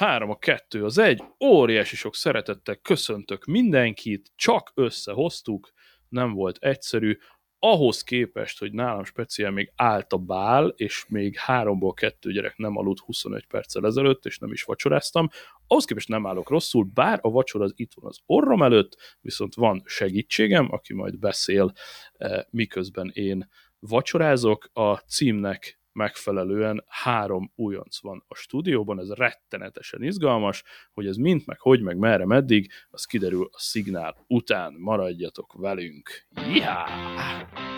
három a kettő az egy, óriási sok szeretettel köszöntök mindenkit, csak összehoztuk, nem volt egyszerű, ahhoz képest, hogy nálam speciál még állt a bál, és még háromból kettő gyerek nem aludt 21 perccel ezelőtt, és nem is vacsoráztam, ahhoz képest nem állok rosszul, bár a vacsora az itt van az orrom előtt, viszont van segítségem, aki majd beszél, eh, miközben én vacsorázok. A címnek megfelelően három újonc van a stúdióban, ez rettenetesen izgalmas, hogy ez mint, meg hogy, meg merre, meddig, az kiderül a szignál után, maradjatok velünk. Yeah!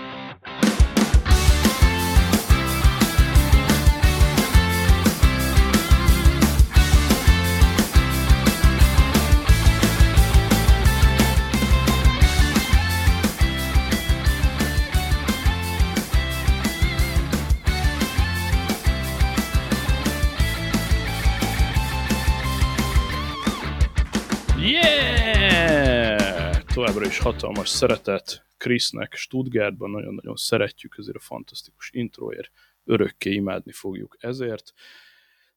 Továbbra is hatalmas szeretet Krisznek Stuttgartban, nagyon-nagyon szeretjük, ezért a fantasztikus introért örökké imádni fogjuk ezért.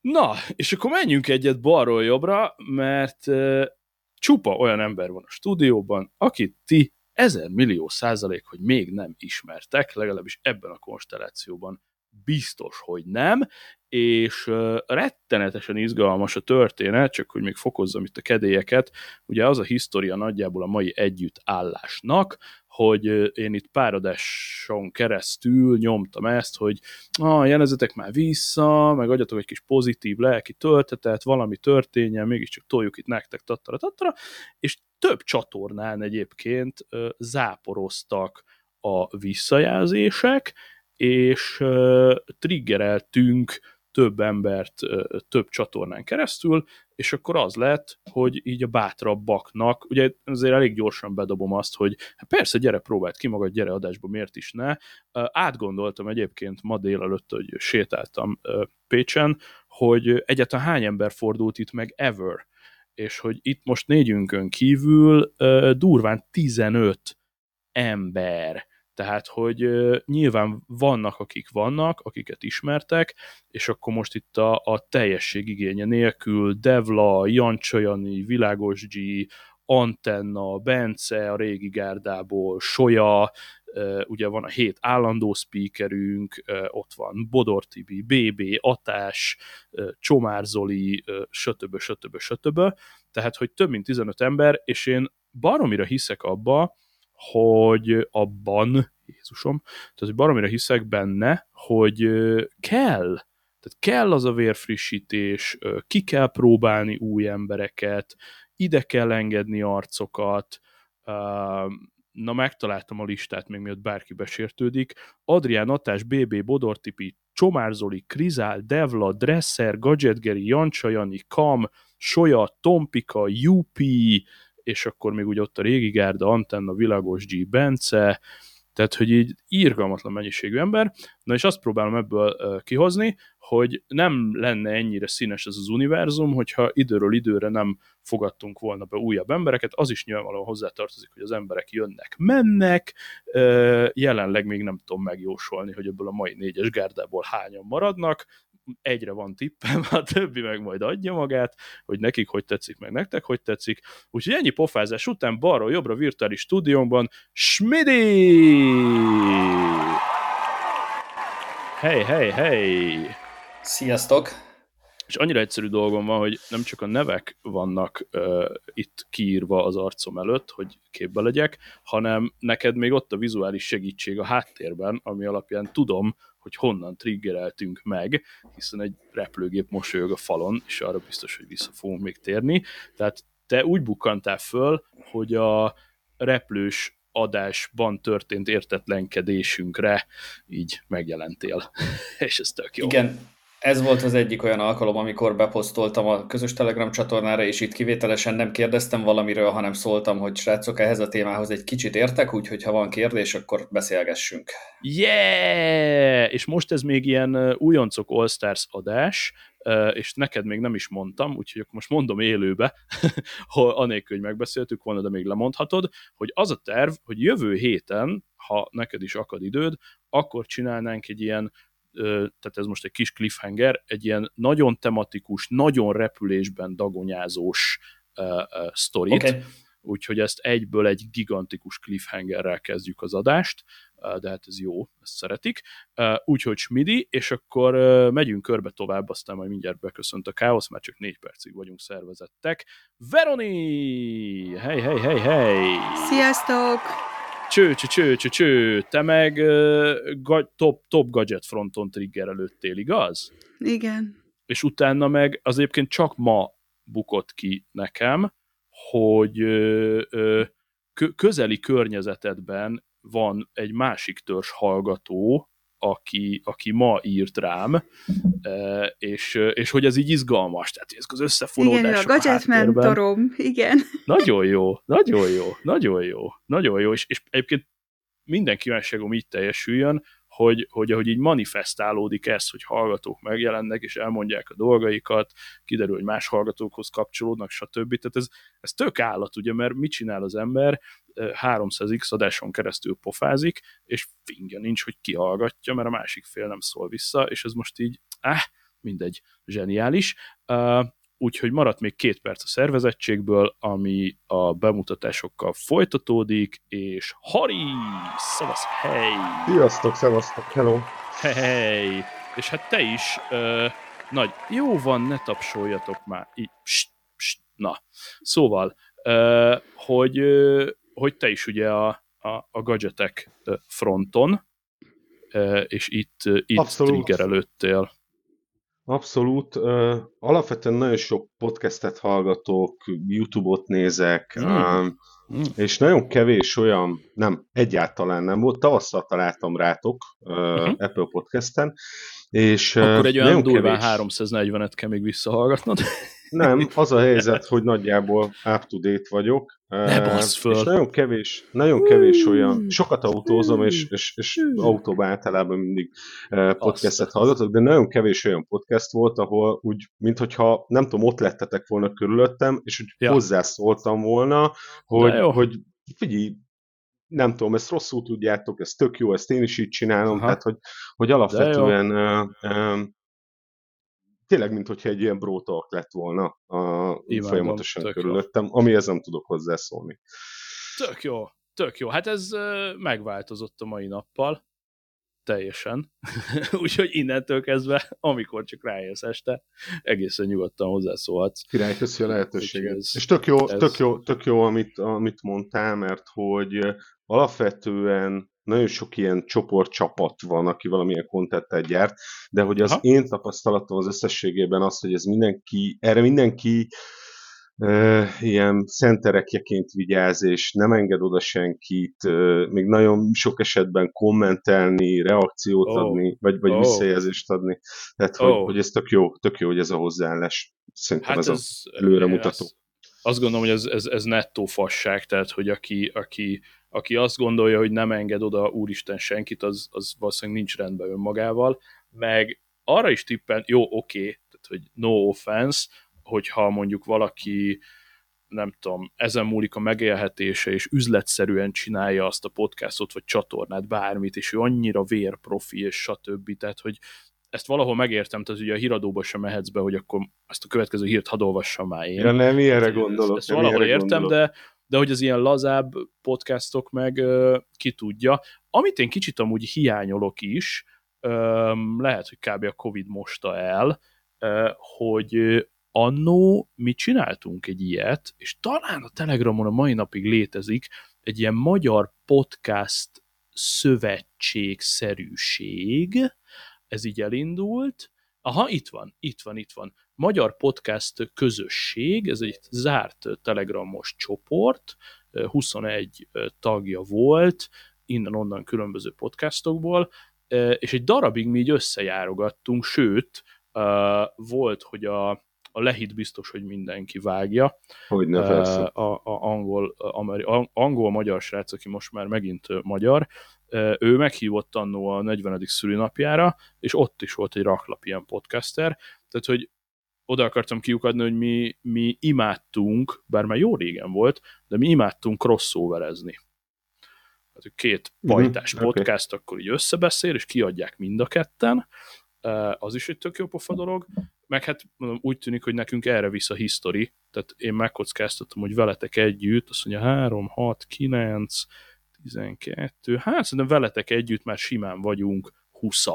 Na, és akkor menjünk egyet balról jobbra, mert uh, csupa olyan ember van a stúdióban, akit ti ezer millió százalék, hogy még nem ismertek, legalábbis ebben a konstellációban biztos, hogy nem, és rettenetesen izgalmas a történet, csak hogy még fokozzam itt a kedélyeket, ugye az a história nagyjából a mai együttállásnak, hogy én itt páradáson keresztül nyomtam ezt, hogy ah, jelezetek már vissza, meg adjatok egy kis pozitív lelki töltetet, valami történjen, mégiscsak toljuk itt nektek, tattara, tattara, és több csatornán egyébként záporoztak a visszajelzések, és triggereltünk több embert több csatornán keresztül, és akkor az lett, hogy így a bátrabbaknak, ugye azért elég gyorsan bedobom azt, hogy hát persze, gyere, próbáld ki magad, gyere adásba, miért is ne. Átgondoltam egyébként ma délelőtt, hogy sétáltam Pécsen, hogy egyáltalán hány ember fordult itt meg ever, és hogy itt most négyünkön kívül durván 15 ember tehát, hogy nyilván vannak, akik vannak, akiket ismertek, és akkor most itt a, a teljesség igénye nélkül Devla, Jancsajani, Világos G, Antenna, Bence a régi gárdából, uh, ugye van a hét állandó speakerünk, ott van Bodor Tibi, BB, Atás, Csomár Zoli, sötöbö, sötöbö, sötöbö, tehát, hogy több mint 15 ember, és én baromira hiszek abba, hogy abban, Jézusom, tehát hogy baromira hiszek benne, hogy kell, tehát kell az a vérfrissítés, ki kell próbálni új embereket, ide kell engedni arcokat, na megtaláltam a listát, még miatt bárki besértődik, Adrián Atás, BB, Bodortipi, Csomárzoli, Krizál, Devla, Dresser, Gadgetgeri, Jancsa Jani, Kam, Solya, Tompika, Jupi, és akkor még úgy ott a régi gárda, Antenna, Világos G, Bence, tehát, hogy így írgalmatlan mennyiségű ember, na és azt próbálom ebből kihozni, hogy nem lenne ennyire színes ez az univerzum, hogyha időről időre nem fogadtunk volna be újabb embereket, az is nyilvánvalóan hozzátartozik, hogy az emberek jönnek, mennek, jelenleg még nem tudom megjósolni, hogy ebből a mai négyes gárdából hányan maradnak, egyre van tippem, a többi meg majd adja magát, hogy nekik hogy tetszik, meg nektek hogy tetszik. Úgyhogy ennyi pofázás után balról jobbra virtuális stúdiómban Smidi! Hey, hey, hey! Sziasztok! És annyira egyszerű dolgom van, hogy nem csak a nevek vannak uh, itt kiírva az arcom előtt, hogy képbe legyek, hanem neked még ott a vizuális segítség a háttérben, ami alapján tudom, hogy honnan triggereltünk meg, hiszen egy repülőgép mosolyog a falon, és arra biztos, hogy vissza fogunk még térni. Tehát te úgy bukkantál föl, hogy a replős adásban történt értetlenkedésünkre így megjelentél. és ez tök jó. Igen, ez volt az egyik olyan alkalom, amikor beposztoltam a közös Telegram csatornára, és itt kivételesen nem kérdeztem valamiről, hanem szóltam, hogy srácok, ehhez a témához egy kicsit értek, úgyhogy ha van kérdés, akkor beszélgessünk. Yeah! És most ez még ilyen újoncok All Stars adás, és neked még nem is mondtam, úgyhogy akkor most mondom élőbe, anélkül, hogy megbeszéltük volna, de még lemondhatod, hogy az a terv, hogy jövő héten, ha neked is akad időd, akkor csinálnánk egy ilyen tehát ez most egy kis cliffhanger, egy ilyen nagyon tematikus, nagyon repülésben dagonyázós sztorit, okay. úgyhogy ezt egyből egy gigantikus cliffhangerrel kezdjük az adást, de hát ez jó, ezt szeretik. Úgyhogy Smidi, és akkor megyünk körbe tovább, aztán majd mindjárt beköszönt a káosz, mert csak négy percig vagyunk szervezettek. Veroni! Hej, hej, hej, hej! Sziasztok! Cső, cső, cső, cső, cső. te meg uh, top, top gadget fronton trigger előttél, igaz? Igen. És utána meg az egyébként csak ma bukott ki nekem, hogy ö, közeli környezetedben van egy másik törzs hallgató, aki, aki ma írt rám, és, és hogy ez így izgalmas, tehát ez az összefonódás Igen, a gadget mentorom, igen. Nagyon jó, nagyon jó, nagyon jó, nagyon jó, és, és egyébként minden kívánságom így teljesüljön, hogy, hogy ahogy így manifestálódik ez, hogy hallgatók megjelennek, és elmondják a dolgaikat, kiderül, hogy más hallgatókhoz kapcsolódnak, stb. Tehát ez, ez tök állat, ugye, mert mit csinál az ember? 300x adáson keresztül pofázik, és fingja nincs, hogy kihallgatja, mert a másik fél nem szól vissza, és ez most így, ah, mindegy, zseniális. Úgyhogy maradt még két perc a szervezettségből, ami a bemutatásokkal folytatódik, és Hari! Szavasz, hely! Sziasztok, szevasztok, hello! Hely! És hát te is uh, nagy, jó van, ne tapsoljatok már, így, pst, pst, na. Szóval, uh, hogy, uh, hogy te is ugye a, a, a gadgetek fronton, és itt, itt Abszolút. előttél. Abszolút. Uh, alapvetően nagyon sok podcastet hallgatok, YouTube-ot nézek, mm. Um, mm. és nagyon kevés olyan, nem, egyáltalán nem volt. Tavasszal találtam rátok uh, uh-huh. Apple Podcasten, és Akkor egy olyan durván 340-et kell még visszahallgatnod. Nem, az a helyzet, hogy nagyjából up-to-date vagyok, ne föl. és nagyon kevés, nagyon kevés olyan, sokat autózom, és, és, és autóban általában mindig podcastet hallgatok, de nagyon kevés olyan podcast volt, ahol úgy, mintha nem tudom, ott lettetek volna körülöttem, és hogy ja. hozzászóltam volna, hogy, hogy figyelj, nem tudom, ezt rosszul tudjátok, ez tök jó, ezt én is így csinálom, Aha. tehát hogy, hogy alapvetően tényleg, mint hogyha egy ilyen brótalk lett volna a, Imádom, folyamatosan körülöttem, jó. amihez nem tudok hozzászólni. Tök jó, tök jó. Hát ez megváltozott a mai nappal. Teljesen. Úgyhogy innentől kezdve, amikor csak rájössz este, egészen nyugodtan hozzászólhatsz. Király, köszi a lehetőséget. Ez, És tök jó, ez... tök jó, tök jó amit, amit mondtál, mert hogy alapvetően nagyon sok ilyen csoportcsapat van, aki valamilyen kontentet gyárt, de hogy az Aha. én tapasztalatom az összességében az, hogy ez mindenki, erre mindenki uh, ilyen szenterekjeként vigyáz, és nem enged oda senkit, uh, még nagyon sok esetben kommentelni, reakciót oh. adni, vagy, vagy oh. visszajelzést adni. Tehát, oh. hogy, hogy ez tök jó, tök jó, hogy ez a hozzáállás. Szerintem hát ez, ez előremutató. Azt gondolom, hogy ez, ez, ez nettó fasság, tehát, hogy aki, aki aki azt gondolja, hogy nem enged oda úristen senkit, az, az valószínűleg nincs rendben önmagával, meg arra is tippen, jó, oké, okay, tehát hogy no offense, hogyha mondjuk valaki nem tudom, ezen múlik a megélhetése, és üzletszerűen csinálja azt a podcastot, vagy csatornát, bármit, és ő annyira vérprofi, és stb. Tehát, hogy ezt valahol megértem, tehát ugye a híradóba sem mehetsz be, hogy akkor ezt a következő hírt hadd olvassam már én. Ja, nem ilyenre gondolok. Ezt, ezt valahol értem, gondolok. de de hogy az ilyen lazább podcastok meg ki tudja. Amit én kicsit amúgy hiányolok is, lehet, hogy kb. a Covid mosta el, hogy annó mi csináltunk egy ilyet, és talán a Telegramon a mai napig létezik egy ilyen magyar podcast szövetségszerűség, ez így elindult, Aha, itt van, itt van, itt van. Magyar Podcast Közösség, ez egy zárt telegramos csoport, 21 tagja volt, innen-onnan különböző podcastokból, és egy darabig mi így összejárogattunk, sőt, volt, hogy a, a lehit biztos, hogy mindenki vágja. Hogy ne, a, a angol, ameri, angol-magyar srác, aki most már megint magyar, ő meghívott annó a 40. szülinapjára, és ott is volt egy raklap ilyen podcaster, tehát hogy oda akartam kiukadni, hogy mi, mi imádtunk, bár már jó régen volt, de mi imádtunk crossoverezni. hogy két mhm, pajtás mm-hmm, podcast okay. akkor így összebeszél, és kiadják mind a ketten, az is egy tök jó pofa dolog, meg hát mondom, úgy tűnik, hogy nekünk erre visz a history, tehát én megkockáztatom, hogy veletek együtt, azt mondja 3, 6, 9, 12, hát szerintem veletek együtt már simán vagyunk 20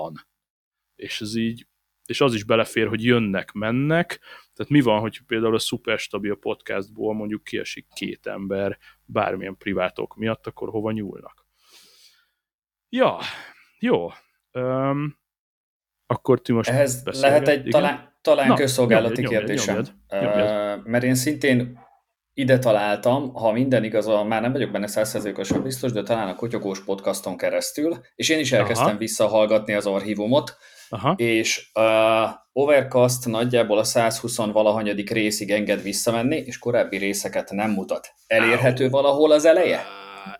és ez így, és az is belefér, hogy jönnek, mennek, tehát mi van, hogy például a Superstabil podcastból mondjuk kiesik két ember bármilyen privátok miatt, akkor hova nyúlnak? Ja, jó. Um, akkor ti most Ehhez lehet egy igen? talán, talán Na, közszolgálati nyomjad, kérdésem. Nyomjad, nyomjad. Uh, mert én szintén ide találtam, ha minden igaz, már nem vagyok benne százszerzőkosan biztos, de talán a Kotyogós podcaston keresztül, és én is elkezdtem Aha. visszahallgatni az archívumot, Aha. és uh, Overcast nagyjából a 120 valahanyadik részig enged visszamenni, és korábbi részeket nem mutat. Elérhető Ow. valahol az eleje?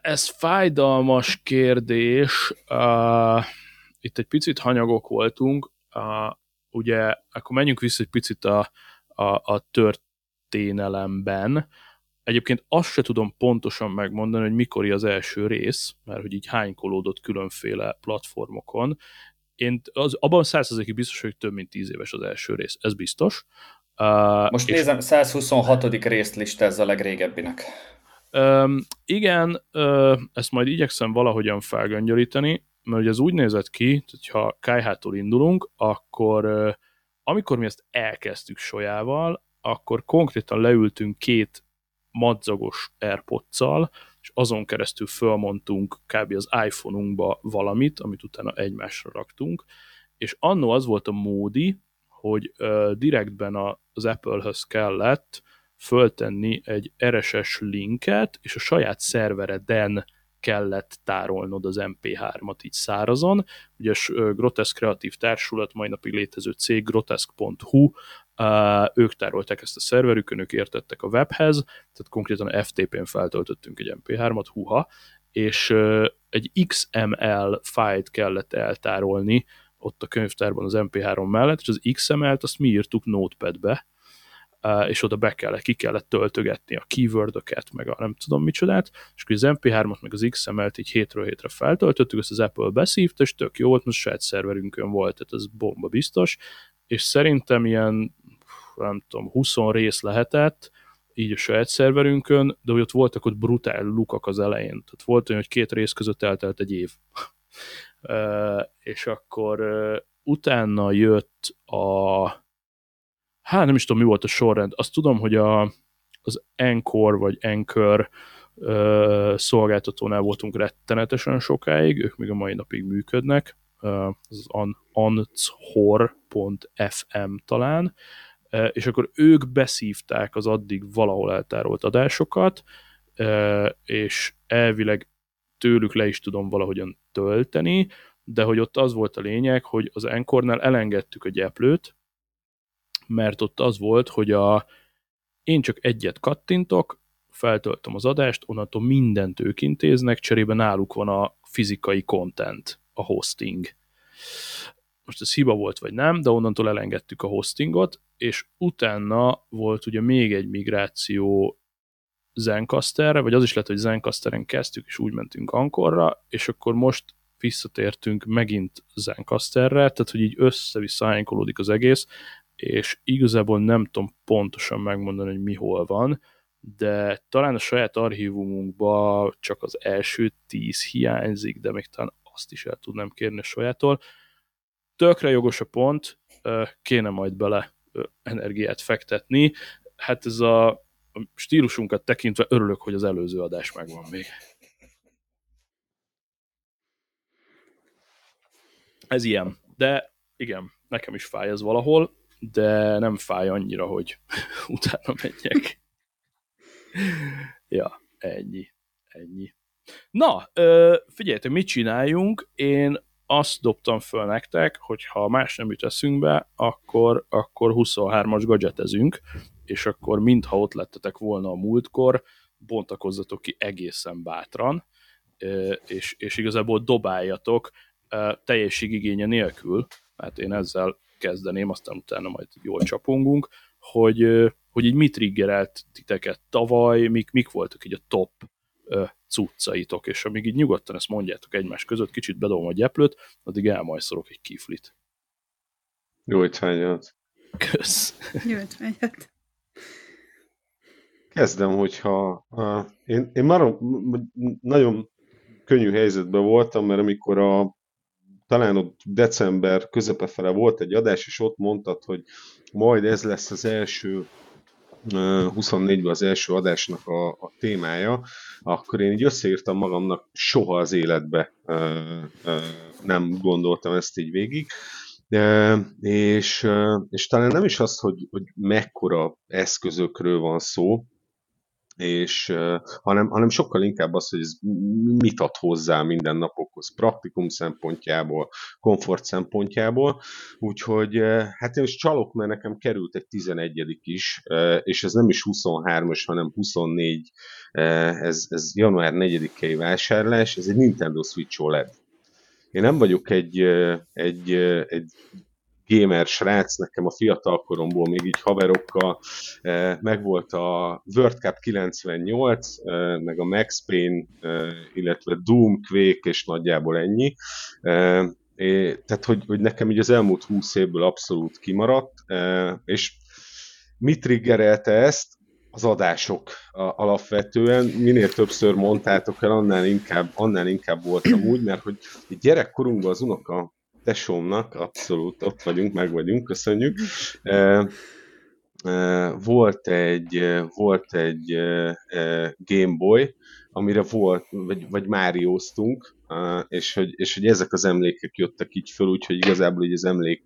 Ez fájdalmas kérdés. Uh, itt egy picit hanyagok voltunk. Uh, ugye, akkor menjünk vissza egy picit a, a, a történelemben. Egyébként azt se tudom pontosan megmondani, hogy mikor az első rész, mert hogy így hánykolódott különféle platformokon, én az, abban százszerzékig biztos, hogy több mint tíz éves az első rész. Ez biztos. Uh, Most és... nézem, 126. részt ez a legrégebbinek. Um, igen, uh, ezt majd igyekszem valahogyan felgöngyölíteni, mert ugye az úgy nézett ki, hogy ha KH-tól indulunk, akkor uh, amikor mi ezt elkezdtük Sojával, akkor konkrétan leültünk két madzagos airpods és azon keresztül fölmondtunk kb. az iPhone-unkba valamit, amit utána egymásra raktunk, és annó az volt a módi, hogy uh, direktben a, az Apple-höz kellett föltenni egy RSS linket, és a saját szervereden kellett tárolnod az MP3-at így szárazon. Ugye a Grotesque Kreatív Társulat, mai napig létező cég, grotesque.hu, ők tárolták ezt a szerverükön, ők értettek a webhez, tehát konkrétan FTP-n feltöltöttünk egy MP3-at, huha, és egy XML fájlt kellett eltárolni ott a könyvtárban az MP3 mellett, és az XML-t azt mi írtuk Notepadbe, és oda be kellett, ki kellett töltögetni a keywordöket, meg a nem tudom micsodát, és akkor az MP3-ot, meg az XML-t így hétről hétre feltöltöttük, ezt az Apple beszívta, és tök jó volt, most saját szerverünkön volt, tehát ez bomba biztos, és szerintem ilyen, nem tudom, 20 rész lehetett, így a saját szerverünkön, de hogy ott voltak ott brutál lukak az elején. Tehát volt olyan, hogy két rész között eltelt egy év. és akkor utána jött a hát nem is tudom, mi volt a sorrend. Azt tudom, hogy a, az Encore vagy Anchor uh, szolgáltatónál voltunk rettenetesen sokáig, ők még a mai napig működnek, az an, anchor.fm talán, és akkor ők beszívták az addig valahol eltárolt adásokat, és elvileg tőlük le is tudom valahogyan tölteni, de hogy ott az volt a lényeg, hogy az Enkornál elengedtük a gyeplőt, mert ott az volt, hogy a, én csak egyet kattintok, feltöltöm az adást, onnantól mindent ők intéznek, cserébe náluk van a fizikai content, a hosting. Most ez hiba volt, vagy nem, de onnantól elengedtük a hostingot, és utána volt ugye még egy migráció Zencasterre, vagy az is lett, hogy Zencasteren kezdtük, és úgy mentünk Ankorra, és akkor most visszatértünk megint Zencasterre, tehát hogy így össze-vissza az egész, és igazából nem tudom pontosan megmondani, hogy mi hol van, de talán a saját archívumunkban csak az első tíz hiányzik, de még talán azt is el tudnám kérni a sajától. Tökre jogos a pont, kéne majd bele energiát fektetni. Hát ez a stílusunkat tekintve örülök, hogy az előző adás megvan még. Ez ilyen. De igen, nekem is fáj ez valahol de nem fáj annyira, hogy utána menjek. ja, ennyi. Ennyi. Na, figyeljetek, mit csináljunk? Én azt dobtam föl nektek, hogy ha más nem jut eszünkbe, akkor, akkor 23-as gadgetezünk, és akkor mintha ott lettetek volna a múltkor, bontakozzatok ki egészen bátran, és, és igazából dobáljatok teljességigénye nélkül, hát én ezzel kezdeném, aztán utána majd jól csapongunk, hogy, hogy így mit triggerelt titeket tavaly, mik, mik voltak így a top cuccaitok, és amíg így nyugodtan ezt mondjátok egymás között, kicsit bedobom a gyeplőt, addig elmajszolok egy kiflit. Jó étvágyat! Kösz! Jó étvágyat! Kezdem, hogyha uh, én, én már nagyon könnyű helyzetben voltam, mert amikor a talán ott december közepe fele volt egy adás, és ott mondtad, hogy majd ez lesz az első 24-ben az első adásnak a, a témája, akkor én így összeírtam magamnak, soha az életbe nem gondoltam ezt így végig. És, és talán nem is az, hogy, hogy mekkora eszközökről van szó, és, hanem, hanem sokkal inkább az, hogy ez mit ad hozzá minden napokhoz, praktikum szempontjából, komfort szempontjából, úgyhogy hát én is csalok, mert nekem került egy 11 is, és ez nem is 23-as, hanem 24, ez, ez január 4-i vásárlás, ez egy Nintendo Switch OLED. Én nem vagyok egy, egy, egy gamer srác, nekem a fiatal koromból még így haverokkal eh, megvolt a World Cup 98, eh, meg a Max Payne, eh, illetve Doom, Quake, és nagyjából ennyi. Tehát, hogy, hogy nekem így az elmúlt 20 évből abszolút kimaradt, és mi triggerelte ezt? az adások alapvetően. Minél többször mondtátok el, annál inkább, annál inkább voltam úgy, mert hogy gyerekkorunkban az unoka tesómnak, abszolút ott vagyunk, meg vagyunk, köszönjük. Volt egy, volt egy Game Boy, amire volt, vagy, vagy Márióztunk, és hogy, és hogy ezek az emlékek jöttek így föl, úgyhogy igazából így az emlék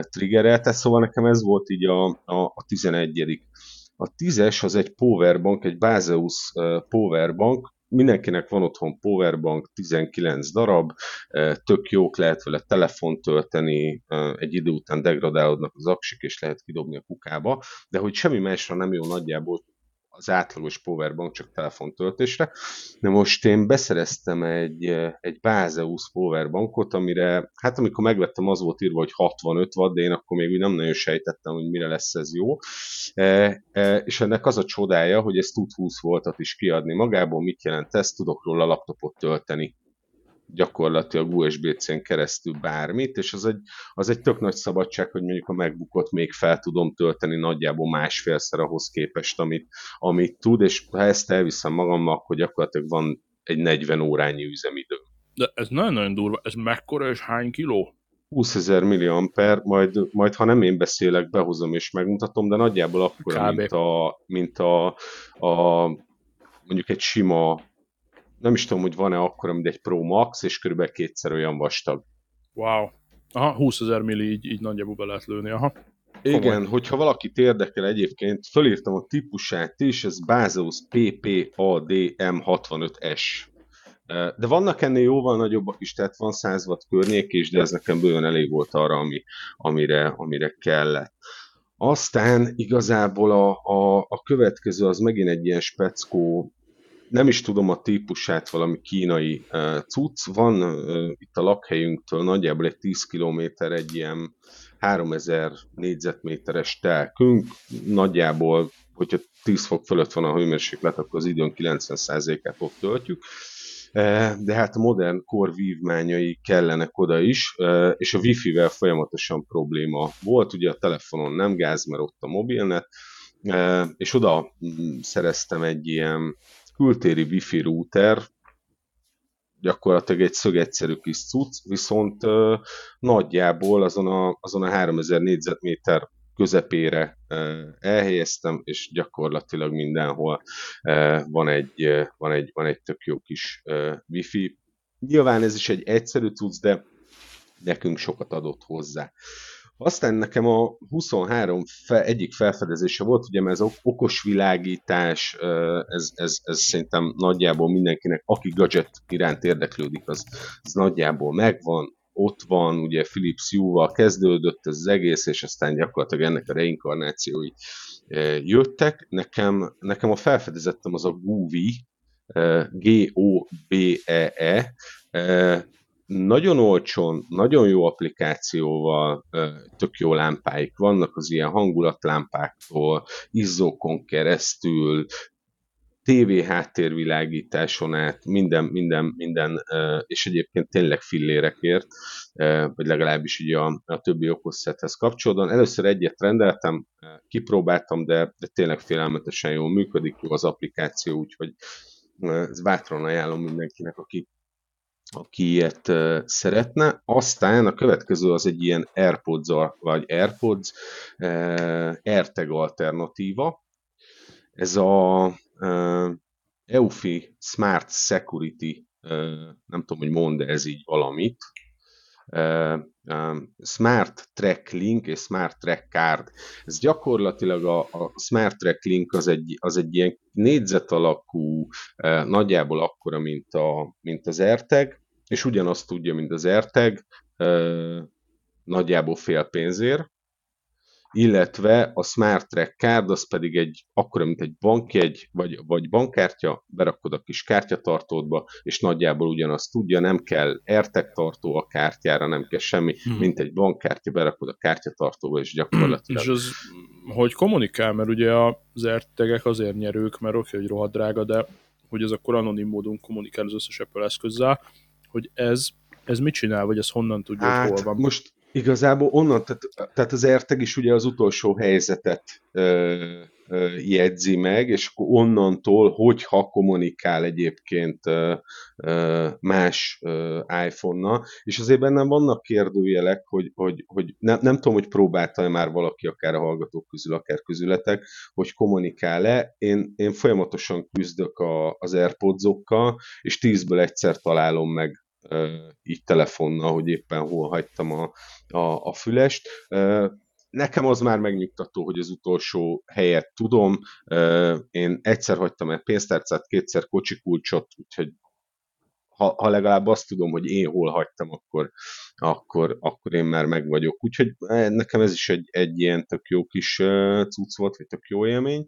triggerelte, szóval nekem ez volt így a, a, a 11 a tízes az egy powerbank, egy Baseus powerbank, mindenkinek van otthon powerbank, 19 darab, tök jók, lehet vele telefon tölteni, egy idő után degradálódnak az aksik, és lehet kidobni a kukába, de hogy semmi másra nem jó nagyjából az átlagos powerbank csak telefontöltésre. De most én beszereztem egy, egy Baseus powerbankot, amire, hát amikor megvettem, az volt írva, hogy 65 watt, de én akkor még nem nagyon sejtettem, hogy mire lesz ez jó. E, e, és ennek az a csodája, hogy ez tud 20 voltat is kiadni magából. Mit jelent ez? Tudok róla laptopot tölteni gyakorlatilag USB-C-n keresztül bármit, és az egy, az egy tök nagy szabadság, hogy mondjuk a megbukott még fel tudom tölteni nagyjából másfélszer ahhoz képest, amit, amit tud, és ha ezt elviszem magammal, akkor gyakorlatilag van egy 40 órányi üzemidő. De ez nagyon-nagyon durva, ez mekkora és hány kiló? 20 ezer milliamper, majd, majd ha nem én beszélek, behozom és megmutatom, de nagyjából akkor, mint a, mint a, a mondjuk egy sima nem is tudom, hogy van-e akkor, mint egy Pro Max, és körülbelül kétszer olyan vastag. Wow. Aha, 20 ezer milli így, így nagyjából be lehet lőni, aha. Igen, Komoly. hogyha valakit érdekel egyébként, fölírtam a típusát is, ez Basos PPADM65S. De vannak ennél jóval nagyobbak is, tehát van 100 watt környék is, de ez nekem bőven elég volt arra, ami, amire, amire kellett. Aztán igazából a, a, a következő az megint egy ilyen speckó nem is tudom a típusát, valami kínai uh, cucc. Van uh, itt a lakhelyünktől nagyjából egy 10 km egy ilyen 3000 négyzetméteres telkünk, nagyjából, hogyha 10 fok fölött van a hőmérséklet, akkor az időn 90%-át ott töltjük. De hát a modern kor vívmányai kellenek oda is, és a wifi-vel folyamatosan probléma volt, ugye a telefonon nem gáz, mert ott a mobilnet, és oda mm, szereztem egy ilyen kültéri wifi router, gyakorlatilag egy szögegyszerű kis cucc, viszont nagyjából azon a, azon a 3000 négyzetméter közepére uh, elhelyeztem, és gyakorlatilag mindenhol van, egy, van, egy, van egy tök jó kis uh, wifi. Nyilván ez is egy egyszerű cucc, de nekünk sokat adott hozzá. Aztán nekem a 23 fe, egyik felfedezése volt, ugye mert ez okos világítás, ez, ez, ez szerintem nagyjából mindenkinek, aki gadget iránt érdeklődik, az, az nagyjából megvan, ott van, ugye Philips Hue-val kezdődött ez az egész, és aztán gyakorlatilag ennek a reinkarnációi jöttek. Nekem, nekem a felfedezettem az a GUVI, G-O-B-E-E, nagyon olcsón, nagyon jó applikációval, tök jó lámpáik vannak, az ilyen hangulatlámpáktól, izzókon keresztül, TV háttérvilágításon át, minden, minden, minden, és egyébként tényleg fillérekért, vagy legalábbis így a, a többi okosszethez kapcsolódóan. Először egyet rendeltem, kipróbáltam, de, de tényleg félelmetesen jól működik, jó az applikáció, úgyhogy ez bátran ajánlom mindenkinek, aki aki ilyet szeretne. Aztán a következő az egy ilyen AirPods vagy AirPods AirTag alternatíva. Ez a EUFI Smart Security, nem tudom, hogy mond ez így valamit, Smart Track Link és Smart Track Card. Ez gyakorlatilag a, a Smart Track Link az egy, az egy ilyen négyzet alakú, nagyjából akkora, mint, a, mint az AirTag, és ugyanazt tudja, mint az AirTag, nagyjából fél pénzért, illetve a Smart Track Card az pedig egy akkora, mint egy bankjegy, vagy, vagy bankkártya, berakod a kis kártyatartódba, és nagyjából ugyanazt tudja, nem kell AirTag tartó a kártyára, nem kell semmi, hmm. mint egy bankkártya, berakod a kártyatartóba, és gyakorlatilag... És az, hogy kommunikál, mert ugye az AirTagek azért nyerők, mert oké, hogy rohadt drága, de hogy ez akkor anonim módon kommunikál az összes Apple eszközzel, hogy ez, ez mit csinál, vagy ez honnan tudja, hát, hogy hol van? Most Igazából onnan, tehát, tehát az ERTEG is ugye az utolsó helyzetet ö, ö, jegyzi meg, és onnantól, hogyha kommunikál egyébként ö, ö, más iPhone-nal, és azért bennem vannak kérdőjelek, hogy, hogy, hogy ne, nem tudom, hogy próbálta már valaki, akár a hallgatók közül, akár közületek, hogy kommunikál-e. Én, én folyamatosan küzdök a, az AirPods-okkal, és tízből egyszer találom meg így telefonnal, hogy éppen hol hagytam a, a, a fülest. Nekem az már megnyugtató, hogy az utolsó helyet tudom. Én egyszer hagytam egy pénztárcát, kétszer kocsikulcsot, úgyhogy ha, ha legalább azt tudom, hogy én hol hagytam, akkor, akkor, akkor én már meg vagyok. Úgyhogy nekem ez is egy, egy ilyen tök jó kis cucc volt, vagy tök jó élmény.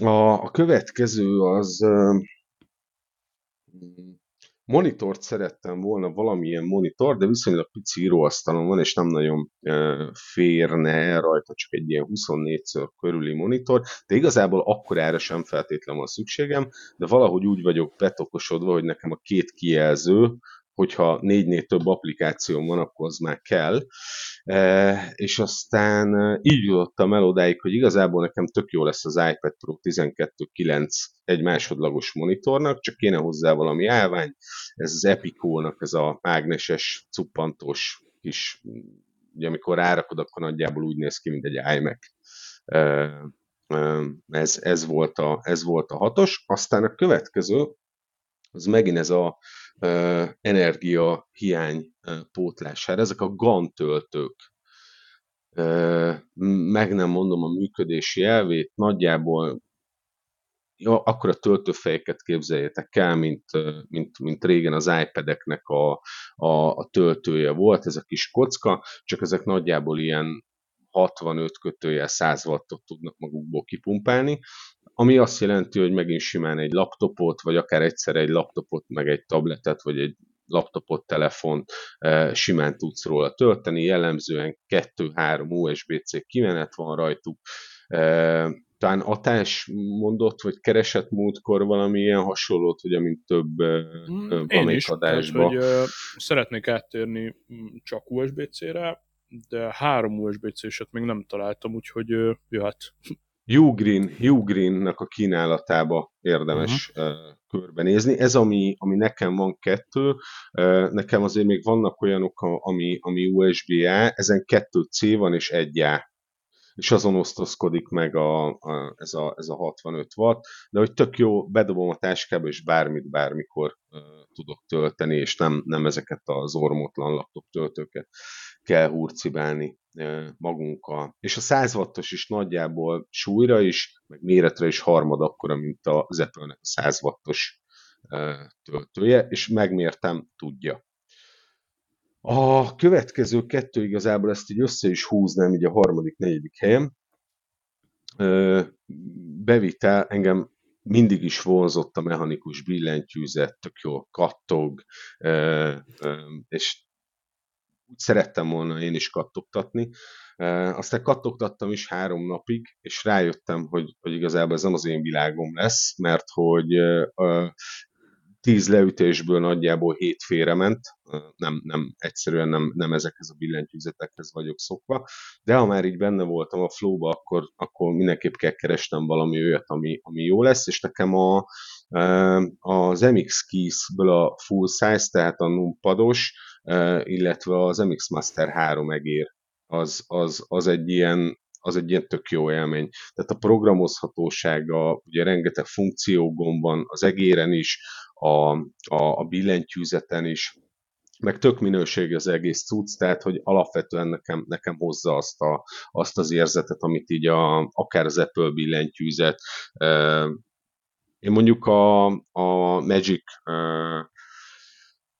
A, a következő az monitort szerettem volna, valamilyen monitor, de viszonylag pici íróasztalon van, és nem nagyon férne rajta csak egy ilyen 24 ször körüli monitor, de igazából akkor erre sem feltétlen van szükségem, de valahogy úgy vagyok betokosodva, hogy nekem a két kijelző, hogyha négynél több applikáció van, akkor az már kell. És aztán így jutottam el odáig, hogy igazából nekem tök jó lesz az iPad Pro 12.9 egy másodlagos monitornak, csak kéne hozzá valami állvány. Ez az Epico-nak ez a mágneses, cuppantós kis, ugye amikor rárakod, akkor nagyjából úgy néz ki, mint egy iMac. Ez, ez, volt a, ez volt a hatos. Aztán a következő, az megint ez a energia hiány pótlására. Ezek a GAN töltők. Meg nem mondom a működési elvét, nagyjából ja, akkor a töltőfejeket képzeljétek el, mint, mint, mint régen az iPad-eknek a, a, a töltője volt, ez a kis kocka, csak ezek nagyjából ilyen 65 kötőjel 100 wattot tudnak magukból kipumpálni, ami azt jelenti, hogy megint simán egy laptopot, vagy akár egyszer egy laptopot, meg egy tabletet, vagy egy laptopot, telefont e, simán tudsz róla tölteni, jellemzően 2-3 USB-C kimenet van rajtuk, e, talán Atás mondott, vagy keresett múltkor valamilyen hasonlót, hogy amint több mm, Én is, adásba. Tehát, hogy, uh, szeretnék áttérni mm, csak USB-C-re, de három USB-C-set még nem találtam, úgyhogy uh, jöhet. Ugreen, Ugreen-nak a kínálatába érdemes uh-huh. uh, körbenézni. Ez, ami, ami nekem van kettő, nekem azért még vannak olyanok, ami, ami USB-A, ezen kettő C van és egy A és azon osztozkodik meg a, a, ez, a, ez a 65 watt, de hogy tök jó, bedobom a táskába, és bármit, bármikor uh, tudok tölteni, és nem, nem ezeket az ormotlan laptop töltőket kell hurcibálni magunkkal. És a 100 wattos is nagyjából súlyra is, meg méretre is harmad akkora, mint az Apple-nek a 100 wattos töltője, és megmértem, tudja. A következő kettő igazából ezt így össze is húznám így a harmadik, negyedik helyen. Bevitel engem mindig is vonzott a mechanikus billentyűzet, tök jó kattog, és úgy szerettem volna én is kattogtatni. Aztán kattogtattam is három napig, és rájöttem, hogy, hogy igazából ez nem az én világom lesz, mert hogy tíz leütésből nagyjából hét ment, nem, nem, egyszerűen nem, nem ezekhez a billentyűzetekhez vagyok szokva, de ha már így benne voltam a flowba, akkor, akkor mindenképp kell keresnem valami olyat, ami, ami jó lesz, és nekem a, az MX Keys-ből a full size, tehát a numpados, illetve az MX Master 3 egér, az, az, az egy ilyen az egy ilyen tök jó élmény. Tehát a programozhatósága, ugye rengeteg funkciógomb van az egéren is, a, a, a billentyűzeten is, meg tök minőség az egész cucc, tehát hogy alapvetően nekem, nekem hozza azt, a, azt az érzetet, amit így a, akár az Apple billentyűzet. Én mondjuk a, a Magic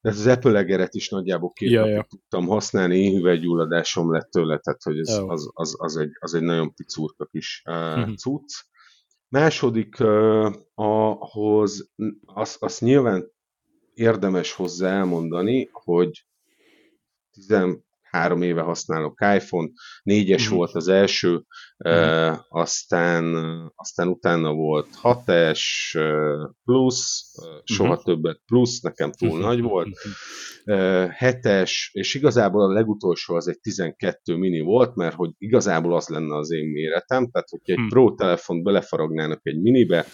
ez az Apple egeret is nagyjából két ja, ja. tudtam használni, én hüvelygyulladásom lett tőle, tehát hogy ez, az, az, az, egy, az egy nagyon picurka kis uh, cucc. Második, ahhoz azt, azt nyilván érdemes hozzá elmondani, hogy 13 éve használok iPhone, 4-es mm. volt az első, mm. uh, aztán, aztán utána volt 6-es uh, plusz, uh, soha mm. többet plusz, nekem túl mm. nagy volt, uh, 7-es, és igazából a legutolsó az egy 12 mini volt, mert hogy igazából az lenne az én méretem, tehát hogyha egy mm. Pro telefont belefaragnának egy minibe,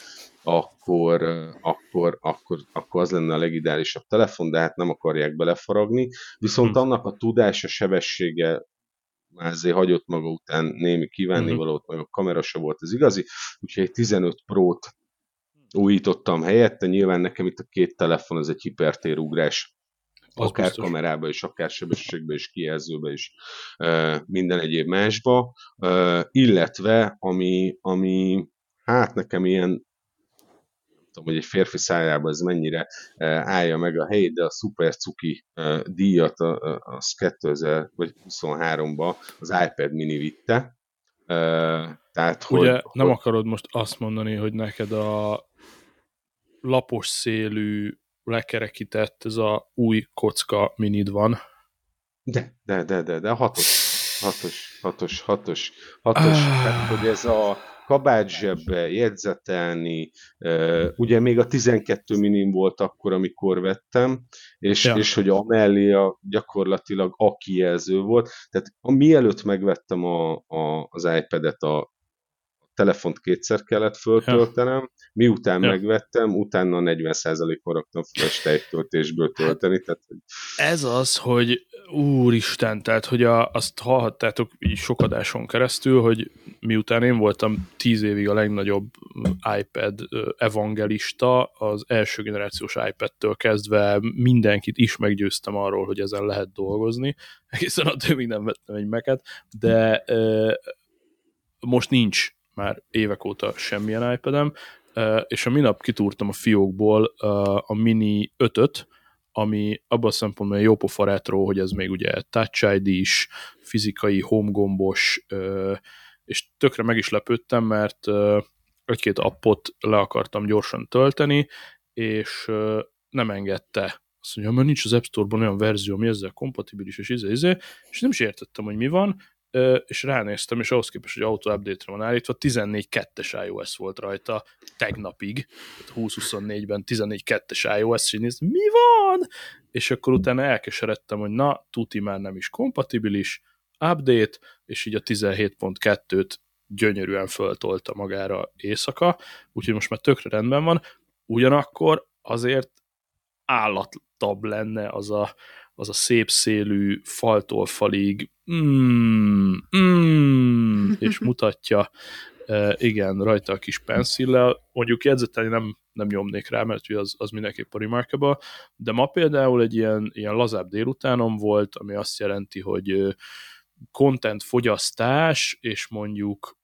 akkor, akkor, akkor, akkor az lenne a legideálisabb telefon, de hát nem akarják belefaragni. Viszont hm. annak a tudása, sebessége már azért hagyott maga után némi kívánnivalót, uh-huh. meg a kamera se volt az igazi, úgyhogy egy 15 Pro-t újítottam helyette, nyilván nekem itt a két telefon, az egy hipertérugrás, az akár biztos. kamerába is, akár sebességbe is, kijelzőbe is, minden egyéb másba, illetve ami, ami hát nekem ilyen tudom, hogy egy férfi szájába ez mennyire eh, állja meg a helyét, de a Super Cuki eh, díjat az 2023-ban az iPad mini vitte. Eh, tehát, Ugye hogy, nem hogy... akarod most azt mondani, hogy neked a lapos szélű, lekerekített ez a új kocka minid van? De, de, de, de, de hatos, hatos, hatos, hatos, hatos, ah. tehát, hogy ez a kabátzsebbe, jegyzetelni, ugye még a 12 minim volt akkor, amikor vettem, és, ja. és hogy amellé a, gyakorlatilag a kijelző volt, tehát mielőtt megvettem a, a, az iPad-et a telefont kétszer kellett föltöltenem, ja. miután ja. megvettem, utána 40%-kor raktam flash tejtöltésből tölteni. Tehát. Ez az, hogy úristen, tehát hogy a, azt hallhattátok így sok keresztül, hogy miután én voltam tíz évig a legnagyobb iPad evangelista, az első generációs iPad-től kezdve mindenkit is meggyőztem arról, hogy ezen lehet dolgozni, egészen attól még nem vettem egy meket, de most nincs már évek óta semmilyen iPad-em, és a minap kitúrtam a fiókból a Mini 5-öt, ami abban a szempontból jó pofa retro, hogy ez még ugye Touch ID is, fizikai home gombos, és tökre meg is lepődtem, mert egy-két appot le akartam gyorsan tölteni, és nem engedte. Azt mondja, mert nincs az App Store-ban olyan verzió, ami ezzel kompatibilis, és izé, izé, és nem is értettem, hogy mi van, és ránéztem, és ahhoz képest, hogy auto update-re van állítva, 14.2-es iOS volt rajta tegnapig, 2024-ben 14.2-es iOS, és néztem, mi van? És akkor utána elkeseredtem, hogy na, tuti már nem is kompatibilis, update, és így a 17.2-t gyönyörűen föltolta magára éjszaka, úgyhogy most már tökre rendben van, ugyanakkor azért állattabb lenne az a, az a szép szélű faltól falig mm, mm, és mutatja, igen, rajta a kis penszillel, mondjuk jegyzetelni nem, nem nyomnék rá, mert az, az mindenképp a remarkable, de ma például egy ilyen, ilyen lazább délutánom volt, ami azt jelenti, hogy content fogyasztás, és mondjuk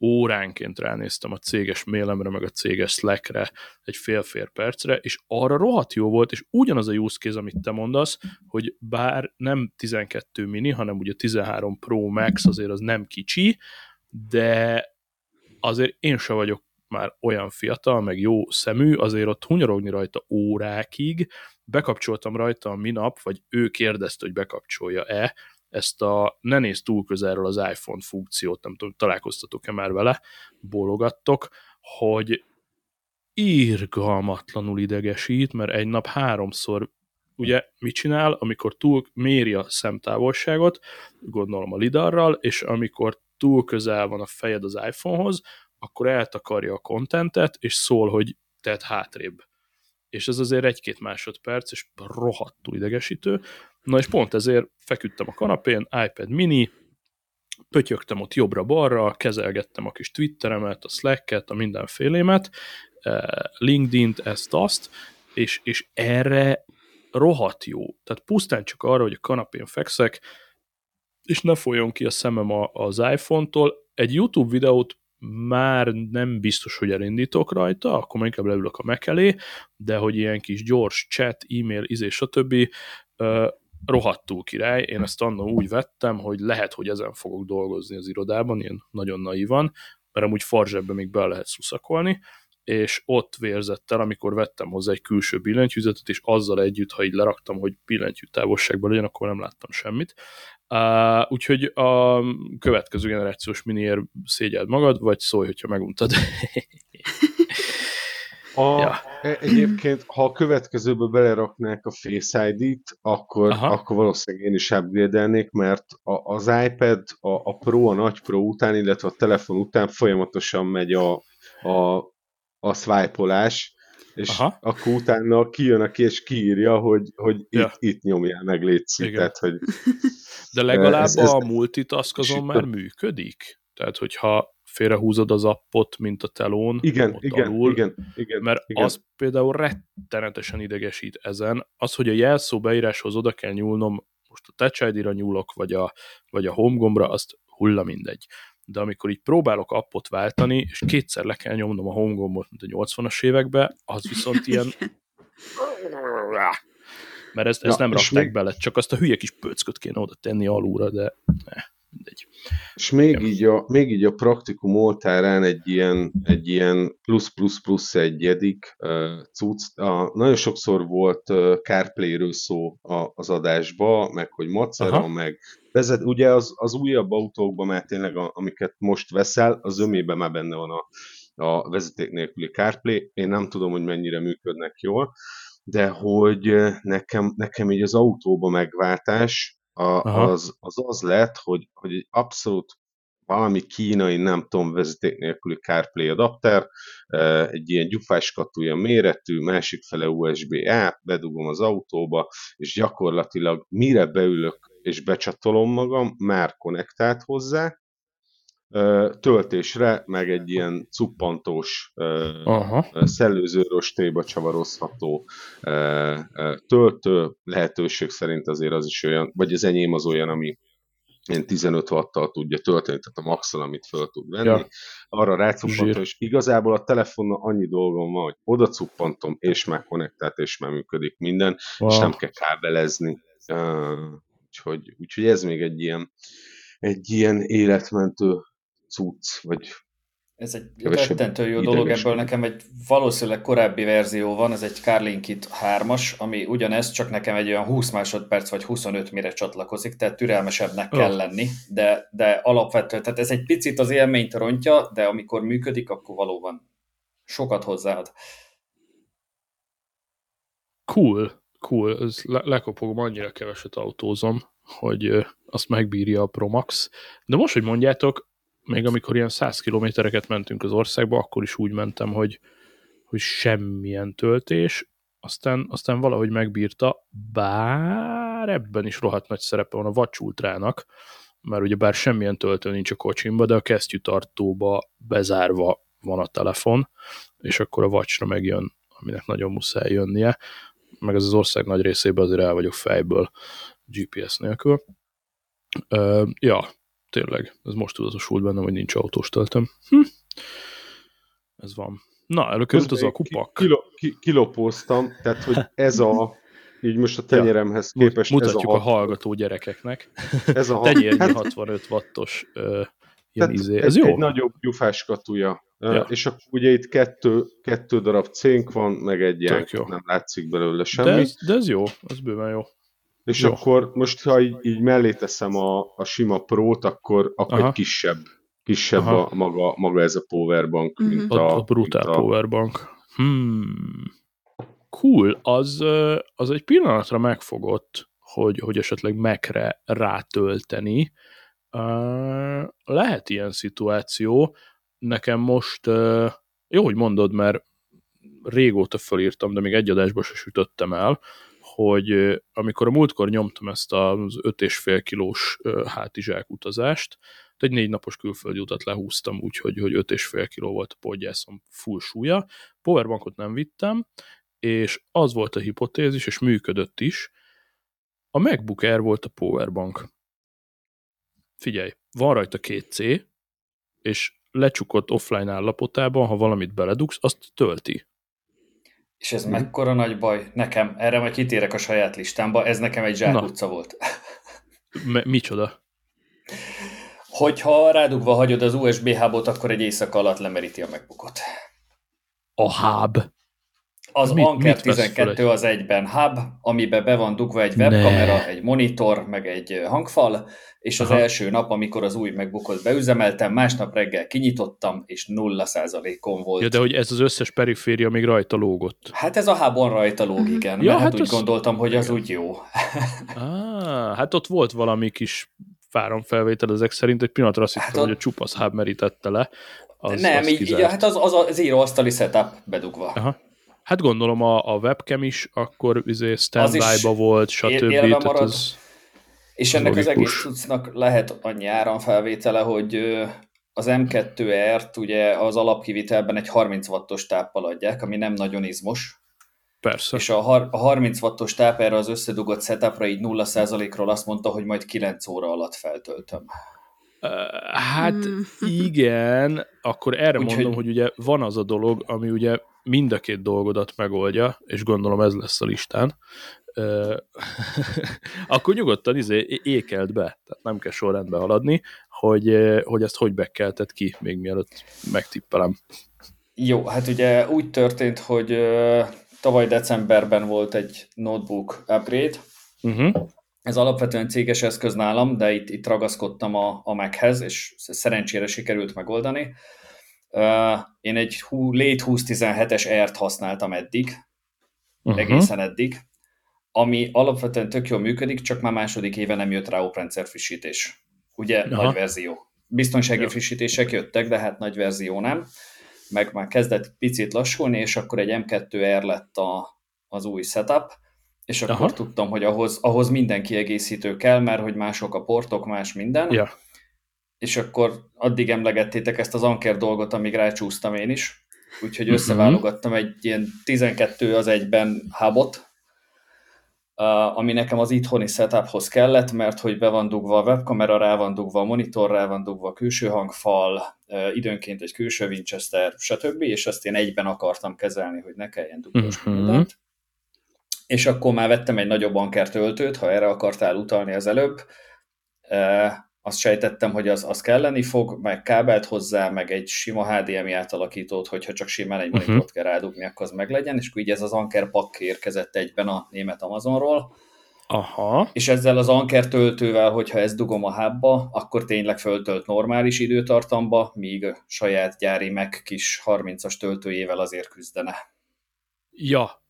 óránként ránéztem a céges mailemre, meg a céges Slackre egy fél-fél percre, és arra rohadt jó volt, és ugyanaz a use case, amit te mondasz, hogy bár nem 12 mini, hanem ugye 13 Pro Max azért az nem kicsi, de azért én se vagyok már olyan fiatal, meg jó szemű, azért ott hunyorogni rajta órákig, bekapcsoltam rajta a minap, vagy ő kérdezte, hogy bekapcsolja-e, ezt a ne nézz túl közelről az iPhone funkciót, nem tudom, találkoztatok-e már vele, bólogattok, hogy írgalmatlanul idegesít, mert egy nap háromszor ugye mit csinál, amikor túl méri a szemtávolságot, gondolom a lidarral, és amikor túl közel van a fejed az iPhonehoz, akkor eltakarja a kontentet, és szól, hogy tedd hátrébb. És ez azért egy-két másodperc, és rohadtul idegesítő. Na és pont ezért feküdtem a kanapén, iPad mini, pötyögtem ott jobbra-balra, kezelgettem a kis Twitteremet, a Slack-et, a mindenfélémet, eh, LinkedIn-t, ezt-azt, és, és erre rohadt jó. Tehát pusztán csak arra, hogy a kanapén fekszek, és ne folyjon ki a szemem az iPhone-tól. Egy YouTube videót már nem biztos, hogy elindítok rajta, akkor inkább leülök a Mac elé, de hogy ilyen kis gyors chat, e-mail, izé, stb. rohadtul király. Én ezt annól úgy vettem, hogy lehet, hogy ezen fogok dolgozni az irodában, ilyen nagyon naivan, mert amúgy farzsebben még be lehet szuszakolni, és ott vérzett el, amikor vettem hozzá egy külső billentyűzetet, és azzal együtt, ha így leraktam, hogy billentyű távolságban legyen, akkor nem láttam semmit. Uh, úgyhogy a következő generációs miniért szégyeld magad, vagy szólj, hogyha meguntad. A, ja. E, egyébként, ha a következőbe beleraknák a Face ID-t, akkor, akkor valószínűleg én is upgrade mert a, az iPad, a, a Pro, a nagy Pro után, illetve a telefon után folyamatosan megy a, a a swipe-olás, és Aha. akkor utána kijön aki és kiírja, hogy, hogy ja. itt, itt nyomjál meg, létszik. Tehát, hogy De legalább ez, ez, a multitask azon már működik? Tehát, hogyha félrehúzod az appot, mint a telón, igen, igen, alul, igen, igen, mert igen. az például rettenetesen idegesít ezen. Az, hogy a jelszó beíráshoz oda kell nyúlnom, most a Touch ID-ra nyúlok, vagy a, vagy a home gombra, azt hulla mindegy de amikor így próbálok appot váltani, és kétszer le kell nyomnom a home gombot, mint a 80-as években, az viszont ilyen... Mert ezt, ezt ja, nem rakták még... bele, csak azt a hülye kis pöcköt kéne oda tenni alulra, de ne, mindegy. És még így, a, még így a praktikum oltárán egy ilyen, egy ilyen plusz plusz plusz egyedik uh, cucc. A, nagyon sokszor volt uh, CarPlay-ről szó a, az adásba, meg hogy macera, Aha. meg vezet, ugye az, az újabb autókban már tényleg, a, amiket most veszel, az ömében már benne van a, a vezeték nélküli CarPlay. Én nem tudom, hogy mennyire működnek jól, de hogy nekem, nekem így az autóba megváltás a, az, az az lett, hogy, hogy egy abszolút valami kínai, nem tudom, vezeték nélküli CarPlay adapter, egy ilyen gyufáskatúja méretű, másik fele USB-A, bedugom az autóba, és gyakorlatilag mire beülök és becsatolom magam, már konnektált hozzá, töltésre, meg egy ilyen cuppantós, Aha. szellőző rostéba csavarozható töltő, lehetőség szerint azért az is olyan, vagy az enyém az olyan, ami ilyen 15 wattal tudja tölteni, tehát a maxon, amit föl tud venni. Ja. Arra rácuppantom, és igazából a telefonnal annyi dolgom van, hogy oda cuppantom, és már konnektált, és már működik minden, wow. és nem kell kábelezni. Úgyhogy, úgyhogy ez még egy ilyen, egy ilyen életmentő cucc, vagy ez egy rettentő jó dolog, ebből nekem egy valószínűleg korábbi verzió van, ez egy Carlinkit 3-as, ami ugyanez, csak nekem egy olyan 20 másodperc vagy 25 mire csatlakozik, tehát türelmesebbnek oh. kell lenni, de, de alapvetően, tehát ez egy picit az élményt rontja, de amikor működik, akkor valóban sokat hozzáad. Cool cool, ez le- lekopogom, annyira keveset autózom, hogy azt megbírja a Promax. De most, hogy mondjátok, még amikor ilyen 100 kilométereket mentünk az országba, akkor is úgy mentem, hogy, hogy semmilyen töltés, aztán, aztán valahogy megbírta, bár ebben is rohadt nagy szerepe van a vacsultrának, mert ugye bár semmilyen töltő nincs a kocsimba, de a kesztyűtartóba bezárva van a telefon, és akkor a vacsra megjön, aminek nagyon muszáj jönnie meg ez az ország nagy részében azért el vagyok fejből GPS nélkül. Uh, ja, tényleg, ez most tudatosult bennem, hogy nincs autós töltöm. Hm. Ez van. Na, előkerült az a kupak. Kilo, ki, kilopóztam, tehát, hogy ez a így most a tenyeremhez ja, képest Mutatjuk ez a, a hallgató gyerekeknek. Ez a Tenyérnyi hát, 65 wattos uh, ilyen izé. Ez, ez jó? Egy nagyobb gyufáskatúja Ja. És akkor ugye itt kettő, kettő darab cénk van, meg egy ilyen, nem látszik belőle semmi. De ez, de ez jó, az bőven jó. És jó. akkor most, ha így, így mellé teszem a, a sima Pro-t, akkor, akkor egy kisebb, kisebb a, maga, maga ez a powerbank, mm-hmm. mint a... A brutál mint a... powerbank. Hmm. Cool, az, az egy pillanatra megfogott, hogy, hogy esetleg Mac-re rátölteni. Uh, lehet ilyen szituáció. Nekem most, uh, jó, hogy mondod, mert régóta fölírtam, de még egy adásba se sütöttem el, hogy amikor a múltkor nyomtam ezt az 5,5 kilós hátizsák utazást, egy négy napos külföldi utat lehúztam, úgyhogy hogy 5,5 kiló volt a podgyászom full súlya. Powerbankot nem vittem, és az volt a hipotézis, és működött is, a MacBook Air volt a powerbank. Figyelj, van rajta két C, és lecsukott offline állapotában, ha valamit beledugsz, azt tölti. És ez hmm. mekkora nagy baj? Nekem, erre majd kitérek a saját listámba, ez nekem egy zsákutca volt. M- micsoda? Hogyha rádugva hagyod az USB hubot, akkor egy éjszaka alatt lemeríti a megbukott. A hub? Az mit, Anker mit 12 az egyben hub, amiben be van dugva egy webkamera, ne. egy monitor, meg egy hangfal, és az Aha. első nap, amikor az új megbukott beüzemeltem, másnap reggel kinyitottam, és nulla százalékon volt. Ja, de hogy ez az összes periféria még rajta lógott. Hát ez a hábon rajta lóg, mhm. igen, ja, mert hát, hát úgy az... gondoltam, hogy az úgy jó. ah, hát ott volt valami kis felvétel ezek szerint, egy pillanatra azt hát hittem, a... hogy a csupasz hub merítette le. Az, nem, az így, így, hát az, az a zero asztali setup bedugva. Aha. Hát gondolom a, a webcam is akkor izé standby-ba volt, stb. Tehát az, és ennek logikus. az egész cuccnak lehet annyi áramfelvétele, hogy az M2R-t ugye az alapkivitelben egy 30 wattos táppal adják, ami nem nagyon izmos. Persze. És a, a 30 wattos táp erre az összedugott setupra így 0%-ról azt mondta, hogy majd 9 óra alatt feltöltöm. Hát mm. igen, akkor erre Úgy, mondom, hogy... hogy ugye van az a dolog, ami ugye mind a két dolgodat megoldja, és gondolom ez lesz a listán, akkor nyugodtan izé, ékelt be, tehát nem kell sorrendbe haladni, hogy, hogy ezt hogy bekelted ki, még mielőtt megtippelem. Jó, hát ugye úgy történt, hogy tavaly decemberben volt egy notebook upgrade, uh-huh. Ez alapvetően céges eszköz nálam, de itt, itt ragaszkodtam a, a Machez, és szerencsére sikerült megoldani. Uh, én egy hú, late 2017-es R-t használtam eddig, uh-huh. egészen eddig, ami alapvetően tök jól működik, csak már második éve nem jött rá oprendszer frissítés. Ugye Aha. nagy verzió. Biztonsági ja. frissítések jöttek, de hát nagy verzió nem. Meg már kezdett picit lassulni, és akkor egy M2R lett a, az új setup, és akkor Aha. tudtam, hogy ahhoz, ahhoz minden kiegészítő kell, mert hogy mások a portok, más minden. Ja. És akkor addig emlegettétek ezt az Anker dolgot, amíg rácsúsztam én is. Úgyhogy mhm. összeválogattam egy ilyen 12 az egyben hubot, ami nekem az itthoni setuphoz kellett, mert hogy be van dugva a webkamera, rá van dugva a monitor, rá van dugva a külső hangfal, időnként egy külső Winchester, stb. És azt én egyben akartam kezelni, hogy ne kelljen dugni uh-huh. mindent és akkor már vettem egy nagyobb anker töltőt, ha erre akartál utalni az előbb, azt sejtettem, hogy az, az kelleni fog, meg kábelt hozzá, meg egy sima HDMI átalakítót, hogyha csak simán egy monitort uh-huh. kell rádugni, akkor az meglegyen, és akkor így ez az Anker pak érkezett egyben a német Amazonról. Aha. És ezzel az Anker töltővel, hogyha ezt dugom a hábba, akkor tényleg föltölt normális időtartamba, míg a saját gyári meg kis 30-as töltőjével azért küzdene. Ja,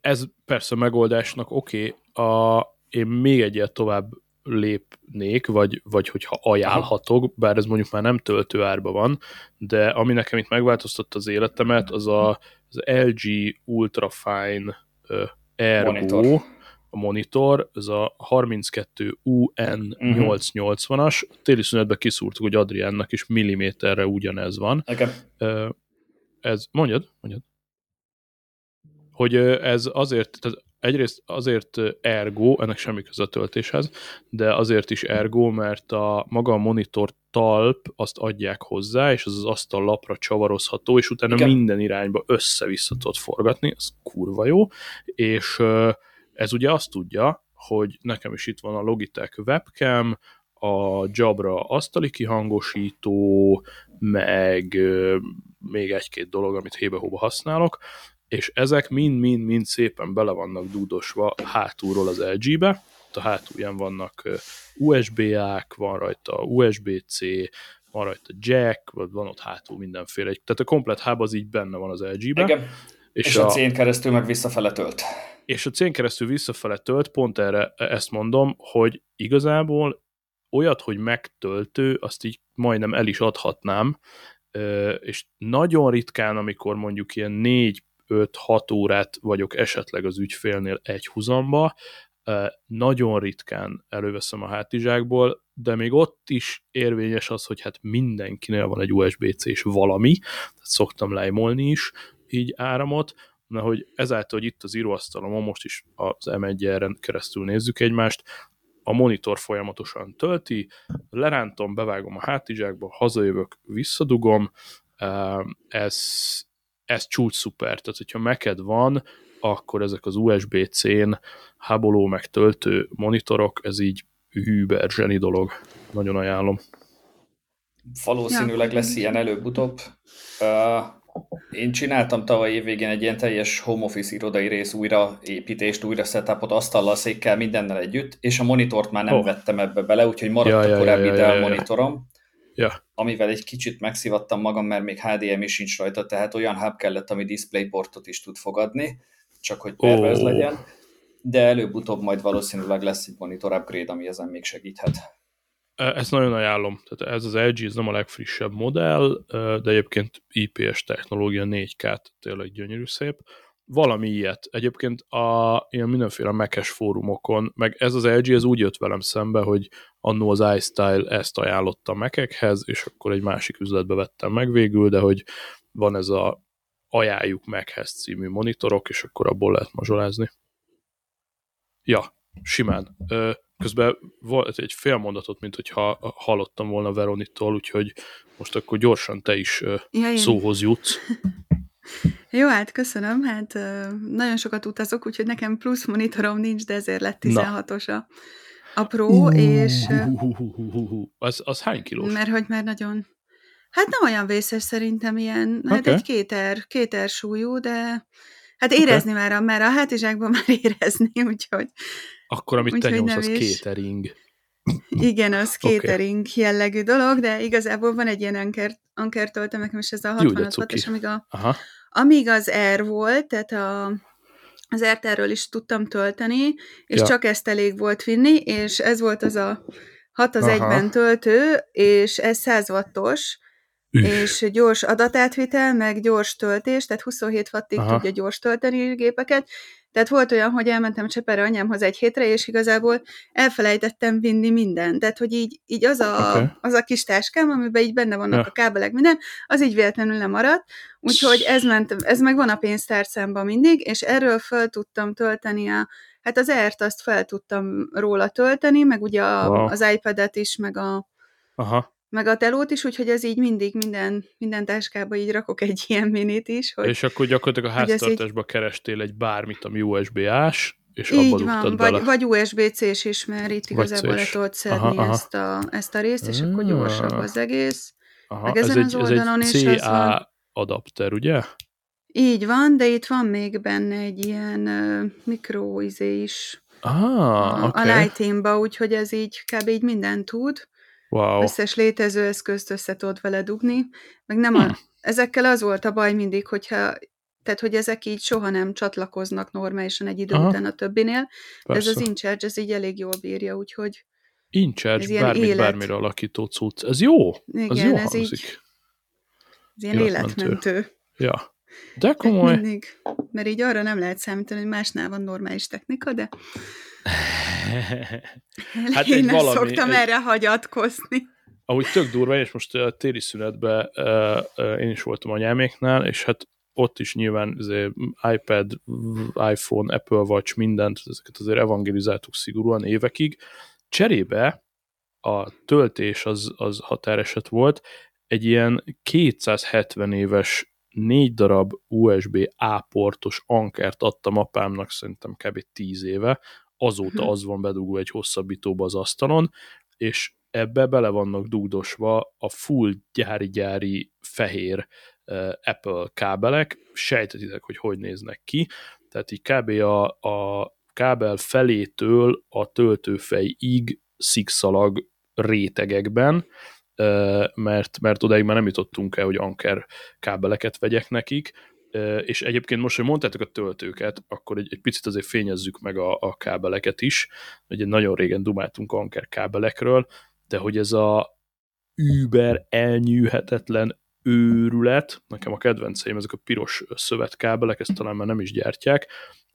ez persze megoldásnak oké. Okay. Én még egyet tovább lépnék, vagy, vagy hogyha ajánlhatok, bár ez mondjuk már nem töltőárba van, de ami nekem itt megváltoztatta az életemet, az a, az LG Ultrafine Ergo, monitor. a monitor, ez a 32 UN880-as, téli szünetben kiszúrtuk, hogy Adriánnak is milliméterre ugyanez van. Uh, ez, mondjad, mondjad hogy ez azért, tehát egyrészt azért ergo, ennek semmi köze a töltéshez, de azért is ergo, mert a maga a monitor talp azt adják hozzá, és az az asztal lapra csavarozható, és utána Igen. minden irányba össze-vissza tudod forgatni, ez kurva jó, és ez ugye azt tudja, hogy nekem is itt van a Logitech webcam, a Jabra asztali kihangosító, meg még egy-két dolog, amit hébe-hóba használok, és ezek mind-mind-mind szépen bele vannak dúdosva hátulról az LG-be, a hátulján vannak USB-ák, van rajta USB-C, van rajta jack, vagy van ott hátul mindenféle. Tehát a komplet hub az így benne van az LG-be. Igen. És, és a, a cén keresztül meg visszafele tölt. És a cén keresztül visszafele tölt, pont erre ezt mondom, hogy igazából olyat, hogy megtöltő, azt így majdnem el is adhatnám, és nagyon ritkán, amikor mondjuk ilyen 4-5-6 órát vagyok esetleg az ügyfélnél egy huzamba, nagyon ritkán előveszem a hátizsákból, de még ott is érvényes az, hogy hát mindenkinél van egy USB-C-s valami, tehát szoktam lejmolni is így áramot, na hogy ezáltal, hogy itt az íróasztalon, most is az M1-en keresztül nézzük egymást, a monitor folyamatosan tölti, lerántom, bevágom a hátizsákba, hazajövök, visszadugom, ez, ez csúcs szuper, tehát hogyha neked van, akkor ezek az USB-C-n háboló meg töltő monitorok, ez így hűber zseni dolog. Nagyon ajánlom. Valószínűleg lesz ilyen előbb-utóbb. Uh, én csináltam tavaly évvégén egy ilyen teljes home office irodai rész újraépítést, újra setupot, asztallal, székkel, mindennel együtt, és a monitort már nem oh. vettem ebbe bele, úgyhogy maradt ja, a korábbi ja, ja, Dell ja, ja. monitorom, ja. amivel egy kicsit megszivattam magam, mert még HDMI sincs rajta, tehát olyan hub kellett, ami DisplayPortot is tud fogadni, csak hogy pervez oh. legyen, de előbb-utóbb majd valószínűleg lesz egy monitor upgrade, ami ezen még segíthet. E, ezt nagyon ajánlom. Tehát ez az LG, ez nem a legfrissebb modell, e, de egyébként IPS technológia 4K, tényleg gyönyörű szép. Valami ilyet. Egyébként a ilyen mindenféle mekes fórumokon, meg ez az LG, ez úgy jött velem szembe, hogy annó az iStyle ezt ajánlotta a mekekhez, és akkor egy másik üzletbe vettem meg végül, de hogy van ez a ajánljuk meghez című monitorok, és akkor abból lehet mazsolázni. Ja, simán. Közben volt egy fél mondatot, mint hogyha hallottam volna Veronitól, úgyhogy most akkor gyorsan te is ja, szóhoz jutsz. Jó, hát köszönöm. Hát nagyon sokat utazok, úgyhogy nekem plusz monitorom nincs, de ezért lett 16-os a, Pro, uh, és... Az, az hány kilós? Mert hogy már nagyon... Hát nem olyan vészes szerintem ilyen, hát okay. egy kéter, kéter súlyú, de hát érezni okay. már, a, már a hátizsákban már érezni, úgyhogy... Akkor, amit úgy, te nyomsz, az catering. Igen, az catering okay. jellegű dolog, de igazából van egy ilyen anker, anker töltem nekem is ez a 65 és amíg, a, Aha. amíg az R volt, tehát a, az r is tudtam tölteni, és ja. csak ezt elég volt vinni, és ez volt az a 6 az Aha. egyben töltő, és ez 100 wattos, És gyors adatátvitel, meg gyors töltés, tehát 27 wattig Aha. tudja gyors tölteni a gépeket, tehát volt olyan, hogy elmentem Cseperre anyámhoz egy hétre, és igazából elfelejtettem vinni mindent. Tehát, hogy így, így az, a, okay. az a kis táskám, amiben így benne vannak ja. a kábelek, minden, az így véletlenül lemaradt. Úgyhogy ez, ment, ez meg van a pénztárcámban mindig, és erről fel tudtam tölteni a, hát az ERT azt fel tudtam róla tölteni, meg ugye a, wow. az iPad-et is, meg a, Aha meg a telót is, úgyhogy ez így mindig minden, minden táskába így rakok egy ilyen minit is. Hogy, és akkor gyakorlatilag a háztartásba így... kerestél egy bármit, ami USB-ás, és így abban van, vagy, bele. vagy USB-C-s is, mert itt igazából le tudod szedni aha, aha. Ezt, a, ezt a részt, és akkor gyorsabb az egész. Aha, meg ezen ez az egy, oldalon ez egy is CA van. adapter, ugye? Így van, de itt van még benne egy ilyen uh, mikro izé is. Ah, a, okay. a Lighting-ba, úgyhogy ez így kb. így mindent tud. Wow. Összes létező eszközt össze tudod vele dugni. Meg nem a, hm. ezekkel az volt a baj mindig, hogyha tehát, hogy ezek így soha nem csatlakoznak normálisan egy idő Aha. után a többinél. De ez az InCharge, ez így elég jól bírja, úgyhogy InCharge, bármit élet. bármire alakító cucc. Ez jó. Igen, ez jó ez hangzik. így ez ilyen életmentő. életmentő. Ja. De komoly. Mindig, mert így arra nem lehet számítani, hogy másnál van normális technika, de hát Én nem valami, szoktam egy, erre hagyatkozni. Ahogy tök durva, és most a téli szünetben én is voltam anyáméknál, és hát ott is nyilván azért iPad, iPhone, Apple Watch, mindent, ezeket azért evangelizáltuk szigorúan évekig. Cserébe a töltés az, az határeset volt, egy ilyen 270 éves négy darab USB A portos ankert adtam apámnak szerintem kb. 10 éve, azóta mhm. az van bedugva egy hosszabbítóba az asztalon, és ebbe bele vannak dugdosva a full gyári-gyári fehér Apple kábelek, sejtetitek, hogy hogy néznek ki, tehát így kb. a, a kábel felétől a töltőfejig szikszalag rétegekben, mert, mert odáig már nem jutottunk el, hogy anker kábeleket vegyek nekik, és egyébként most, hogy mondtátok a töltőket, akkor egy, egy picit azért fényezzük meg a, a kábeleket is. Ugye nagyon régen dumáltunk anker kábelekről, de hogy ez a über elnyűhetetlen őrület, nekem a kedvenceim ezek a piros szövetkábelek, ezt talán már nem is gyártják,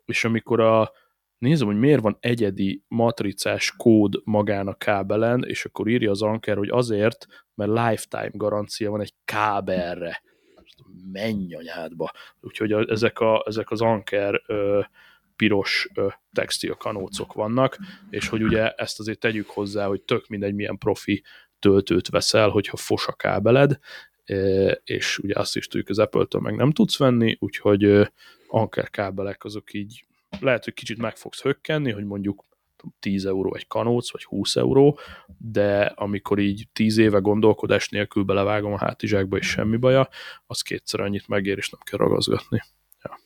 és amikor a, nézem, hogy miért van egyedi matricás kód magán a kábelen, és akkor írja az Anker, hogy azért, mert lifetime garancia van egy kábelre. Menj anyádba. Úgyhogy a, ezek, a, ezek az Anker ö, piros ö, textil kanócok vannak, és hogy ugye ezt azért tegyük hozzá, hogy tök mindegy milyen profi töltőt veszel, hogyha fos a kábeled, és ugye azt is tudjuk, az Apple-től meg nem tudsz venni, úgyhogy Anker kábelek azok így lehet, hogy kicsit meg fogsz hökkenni, hogy mondjuk 10 euró egy kanóc, vagy 20 euró, de amikor így 10 éve gondolkodás nélkül belevágom a hátizsákba, és semmi baja, az kétszer annyit megér, és nem kell ragazgatni. Ja.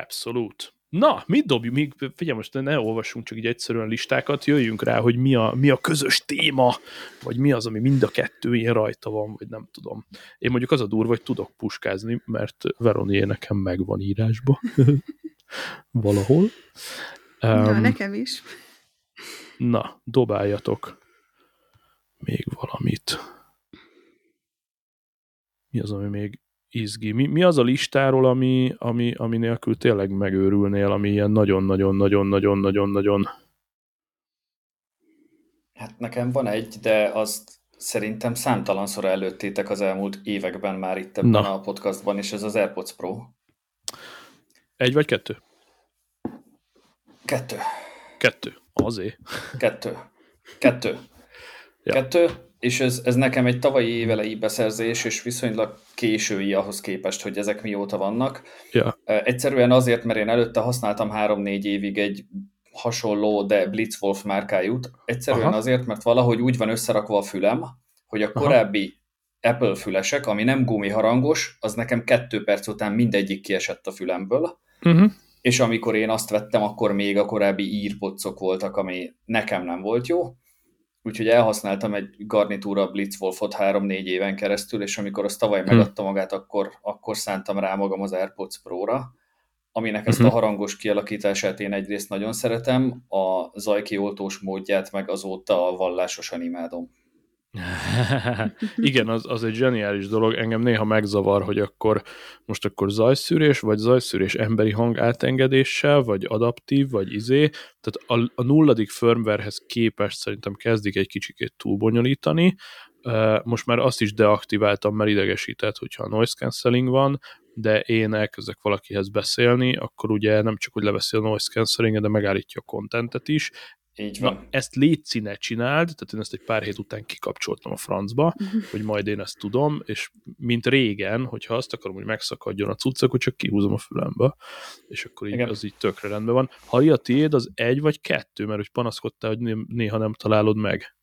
Abszolút. Na, mit dobjuk? Még, figyelj, most ne olvassunk csak így egyszerűen listákat, jöjjünk rá, hogy mi a, mi a közös téma, vagy mi az, ami mind a kettő ilyen rajta van, vagy nem tudom. Én mondjuk az a durva, hogy tudok puskázni, mert Veronié nekem megvan írásba. valahol. Ja, um, nekem is. Na, dobáljatok még valamit. Mi az, ami még izgi? Mi, mi az a listáról, ami, ami, ami nélkül tényleg megőrülnél, ami ilyen nagyon-nagyon-nagyon-nagyon-nagyon-nagyon... Hát nekem van egy, de azt szerintem számtalanszor előttétek az elmúlt években már itt ebben Na. a podcastban, és ez az AirPods Pro. Egy vagy kettő? Kettő. Kettő. Azért. Kettő. Kettő. Ja. Kettő, és ez, ez nekem egy tavalyi évelei beszerzés, és viszonylag késői ahhoz képest, hogy ezek mióta vannak. Ja. Egyszerűen azért, mert én előtte használtam három-négy évig egy hasonló, de Blitzwolf márkájút. Egyszerűen Aha. azért, mert valahogy úgy van összerakva a fülem, hogy a korábbi Aha. Apple fülesek, ami nem gumiharangos, az nekem kettő perc után mindegyik kiesett a fülemből. Uh-huh és amikor én azt vettem, akkor még a korábbi írpocok voltak, ami nekem nem volt jó, úgyhogy elhasználtam egy garnitúra Blitzwolfot 3-4 éven keresztül, és amikor azt tavaly hmm. megadta magát, akkor, akkor szántam rá magam az AirPods Pro-ra, aminek ezt a mhm. harangos kialakítását én egyrészt nagyon szeretem, a zajkioltós módját meg azóta vallásosan imádom. Igen, az, az egy zseniális dolog. Engem néha megzavar, hogy akkor most akkor zajszűrés, vagy zajszűrés emberi hang átengedéssel, vagy adaptív, vagy izé. Tehát a, a nulladik firmwarehez képest szerintem kezdik egy kicsikét túlbonyolítani. Most már azt is deaktiváltam, mert idegesített, hogyha noise cancelling van, de én elkezdek valakihez beszélni, akkor ugye nem csak, hogy leveszi a noise cancelling de megállítja a kontentet is, így van. Na, ezt létszíne csináld, tehát én ezt egy pár hét után kikapcsoltam a francba, uh-huh. hogy majd én ezt tudom, és mint régen, hogyha azt akarom, hogy megszakadjon a cucc, akkor csak kihúzom a fülembe, és akkor így, az így tökre rendben van. Ha a tiéd, az egy vagy kettő, mert hogy panaszkodtál, hogy néha nem találod meg.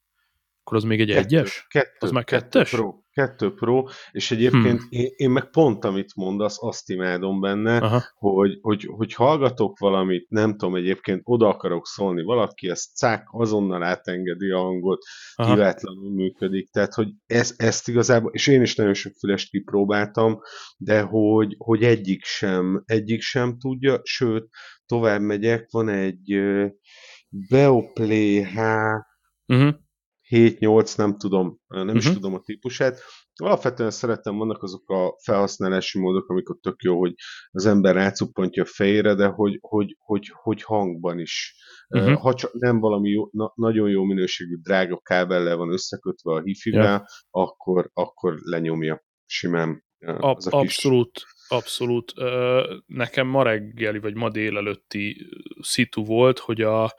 Akkor az még egy kettő, egyes? Kettő, az már kettes? Kettő pro, kettő pro, és egyébként hmm. én, én meg pont, amit mondasz, azt imádom benne, hogy, hogy, hogy hallgatok valamit, nem tudom, egyébként oda akarok szólni valaki, ezt cák, azonnal átengedi a hangot, Aha. kivetlenül működik, tehát, hogy ez, ezt igazából, és én is nagyon sok fülest kipróbáltam, de hogy, hogy egyik sem, egyik sem tudja, sőt, tovább megyek, van egy Beoplay H uh-huh 7-8, nem tudom, nem uh-huh. is mhm. tudom a típusát. Alapvetően szeretem, vannak azok a felhasználási módok, amikor tök jó, hogy az ember rácuppantja a fejére, de hogy, hogy, hogy, hogy hangban is. Uh-huh. Ha csak nem valami jó, na, nagyon jó minőségű drága kábellel van összekötve a hifivel, yeah. akkor, akkor lenyomja simán. Az a abszolút, kis... abszolút. Nekem ma reggeli, vagy ma délelőtti szitu volt, hogy a,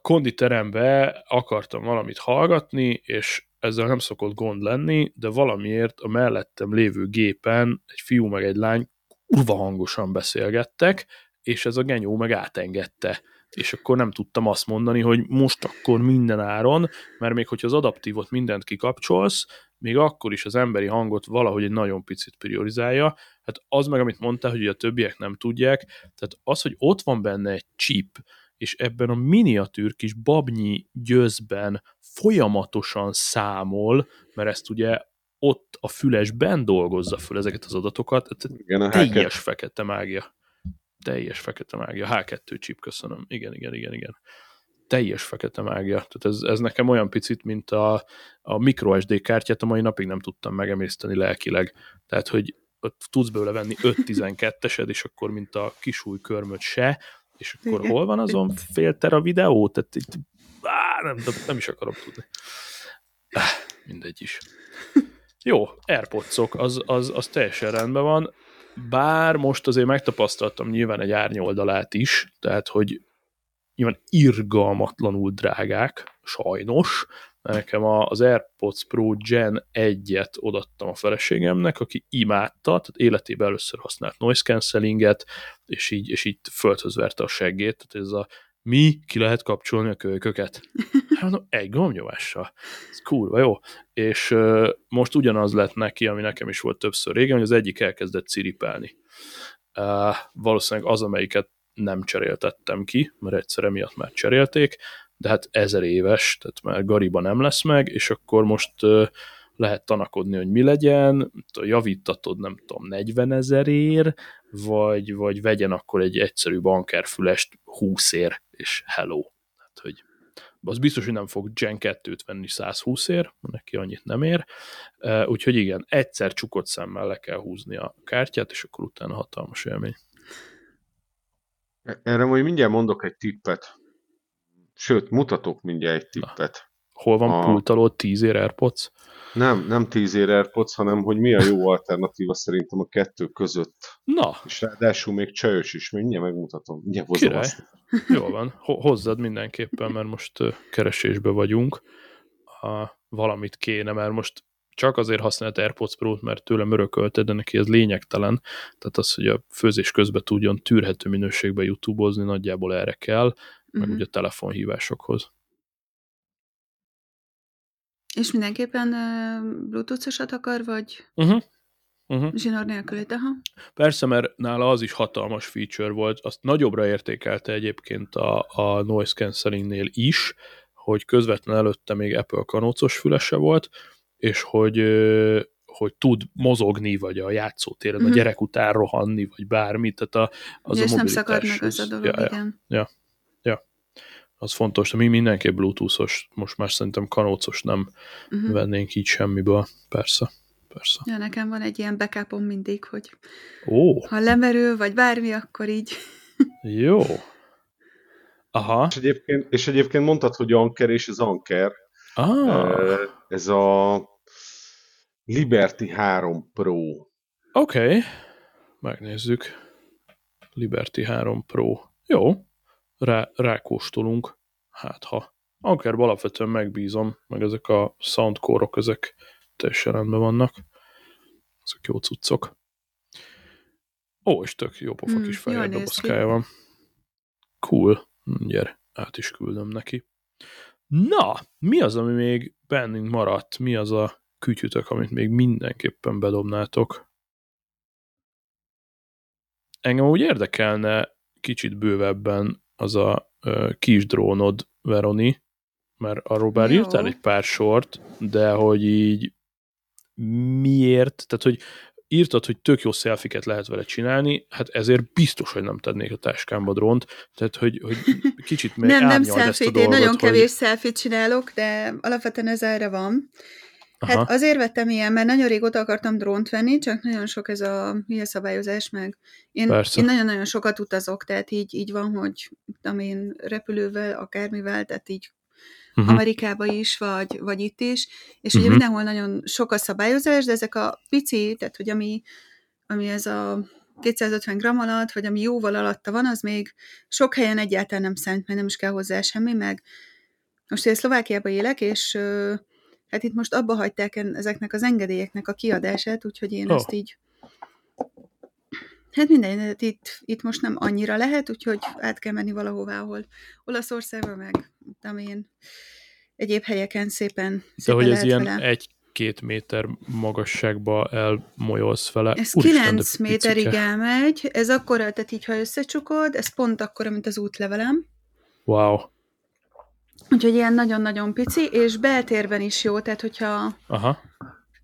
konditerembe akartam valamit hallgatni, és ezzel nem szokott gond lenni, de valamiért a mellettem lévő gépen egy fiú meg egy lány kurva hangosan beszélgettek, és ez a genyó meg átengedte és akkor nem tudtam azt mondani, hogy most akkor minden áron, mert még hogyha az adaptívot mindent kikapcsolsz, még akkor is az emberi hangot valahogy egy nagyon picit priorizálja. Hát az meg, amit mondtál, hogy a többiek nem tudják, tehát az, hogy ott van benne egy chip, és ebben a miniatűr kis babnyi győzben folyamatosan számol, mert ezt ugye ott a fülesben dolgozza föl ezeket az adatokat, Igen, a teljes H2. fekete mágia. Teljes fekete mágia. H2 chip, köszönöm. Igen, igen, igen, igen. Teljes fekete mágia. Tehát ez, ez nekem olyan picit, mint a, a microSD kártyát, a mai napig nem tudtam megemészteni lelkileg. Tehát, hogy ott tudsz belőle venni 5-12-esed, és akkor, mint a kisúj körmöt se, és akkor Igen. hol van azon fél tera videó? Tehát itt, á, nem, nem is akarom tudni. Ah, mindegy is. Jó, airpods az, az, az teljesen rendben van, bár most azért megtapasztaltam nyilván egy árnyoldalát is, tehát hogy nyilván irgalmatlanul drágák, sajnos, nekem az AirPods Pro Gen 1-et odattam a feleségemnek, aki imádta, tehát életében először használt noise cancellinget, és így, és így földhöz verte a seggét, tehát ez a mi ki lehet kapcsolni a kölyköket? Hát no, egy gombnyomással. Ez kurva jó. És uh, most ugyanaz lett neki, ami nekem is volt többször régen, hogy az egyik elkezdett ciripelni. Uh, valószínűleg az, amelyiket nem cseréltettem ki, mert egyszer miatt már cserélték, de hát ezer éves, tehát már Gariba nem lesz meg, és akkor most lehet tanakodni, hogy mi legyen, javítatod, nem tudom, 40 ezerért, vagy, vagy vegyen akkor egy egyszerű bankerfülest 20 ér, és hello. Hát, hogy az biztos, hogy nem fog Gen 2-t venni 120 ér, neki annyit nem ér, úgyhogy igen, egyszer csukott szemmel le kell húzni a kártyát, és akkor utána hatalmas élmény. Erre majd mindjárt mondok egy tippet. Sőt, mutatok mindjárt egy tippet. Hol van a... pult alól 10 ér AirPods? Nem, nem 10 ér AirPods, hanem hogy mi a jó alternatíva szerintem a kettő között. Na. És ráadásul még csajos is, mindjárt megmutatom. Mindjárt hozom azt. Jó van, hozzad mindenképpen, mert most keresésbe vagyunk. Ha valamit kéne, mert most csak azért használt AirPods Pro-t, mert tőlem örökölte, de neki ez lényegtelen. Tehát az, hogy a főzés közben tudjon tűrhető minőségbe YouTube-ozni, nagyjából erre kell, uh-huh. meg mhm. ugye telefonhívásokhoz. És mindenképpen uh, Bluetooth-osat akar, vagy uh-huh. Uh-huh. zsinór nélkülét? Aha. Persze, mert nála az is hatalmas feature volt, azt nagyobbra értékelte egyébként a, a noise cancellingnél is, hogy közvetlen előtte még Apple kanócos fülese volt, és hogy hogy tud mozogni, vagy a játszótéren uh-huh. a gyerek után rohanni, vagy bármit, tehát a, az ja, a és nem szakad meg az a dolog, ja, igen. Ja, ja az fontos, de mi mindenképp bluetoothos, most már szerintem kanócos nem uh-huh. vennénk így semmiből, persze. Persze. Ja, nekem van egy ilyen backupom mindig, hogy Ó. ha lemerül, vagy bármi, akkor így. Jó. Aha. És egyébként, és egyébként mondtad, hogy Anker és az Anker. Ah. Ez a Liberty 3 Pro. Oké. Okay. Megnézzük. Liberty 3 Pro. Jó rá, rákóstolunk, hát ha. Ankerben alapvetően megbízom, meg ezek a soundcore-ok, ezek teljesen rendben vannak. Ezek jó cuccok. Ó, és tök jó pofa hmm, kis fehér dobozkája van. Cool. Gyere, át is küldöm neki. Na, mi az, ami még bennünk maradt? Mi az a kütyütök, amit még mindenképpen bedobnátok? Engem úgy érdekelne kicsit bővebben az a ö, kis drónod, Veroni, mert arról bár Jó. írtál egy pár sort, de hogy így miért, tehát hogy írtad, hogy tök jó szelfiket lehet vele csinálni, hát ezért biztos, hogy nem tennék a táskámba drónt, tehát hogy, hogy kicsit még Nem, nem szelfit, én nagyon hogy... kevés szelfit csinálok, de alapvetően ez erre van. Hát Aha. azért vettem ilyen, mert nagyon régóta akartam drónt venni, csak nagyon sok ez a milyen szabályozás meg. Én, én nagyon-nagyon sokat utazok, tehát így, így van, hogy tudom én repülővel, akármivel, tehát így uh-huh. Amerikába is, vagy, vagy itt is, és uh-huh. ugye mindenhol nagyon sok a szabályozás, de ezek a pici, tehát hogy ami, ami ez a 250 gram alatt, vagy ami jóval alatta van, az még sok helyen egyáltalán nem számít, mert nem is kell hozzá semmi, meg most én Szlovákiában élek, és Hát itt most abba hagyták ezeknek az engedélyeknek a kiadását, úgyhogy én oh. ezt így Hát minden, itt, itt most nem annyira lehet, úgyhogy át kell menni valahová, ahol Olaszországban, meg tudom én, egyéb helyeken szépen, szépen De hogy ez ilyen vele. egy-két méter magasságba elmolyolsz vele. Ez Úristen, 9 méterig elmegy, ez akkor, tehát így, ha összecsukod, ez pont akkor, mint az útlevelem. Wow. Úgyhogy ilyen nagyon-nagyon pici, és beltérben is jó, tehát hogyha Aha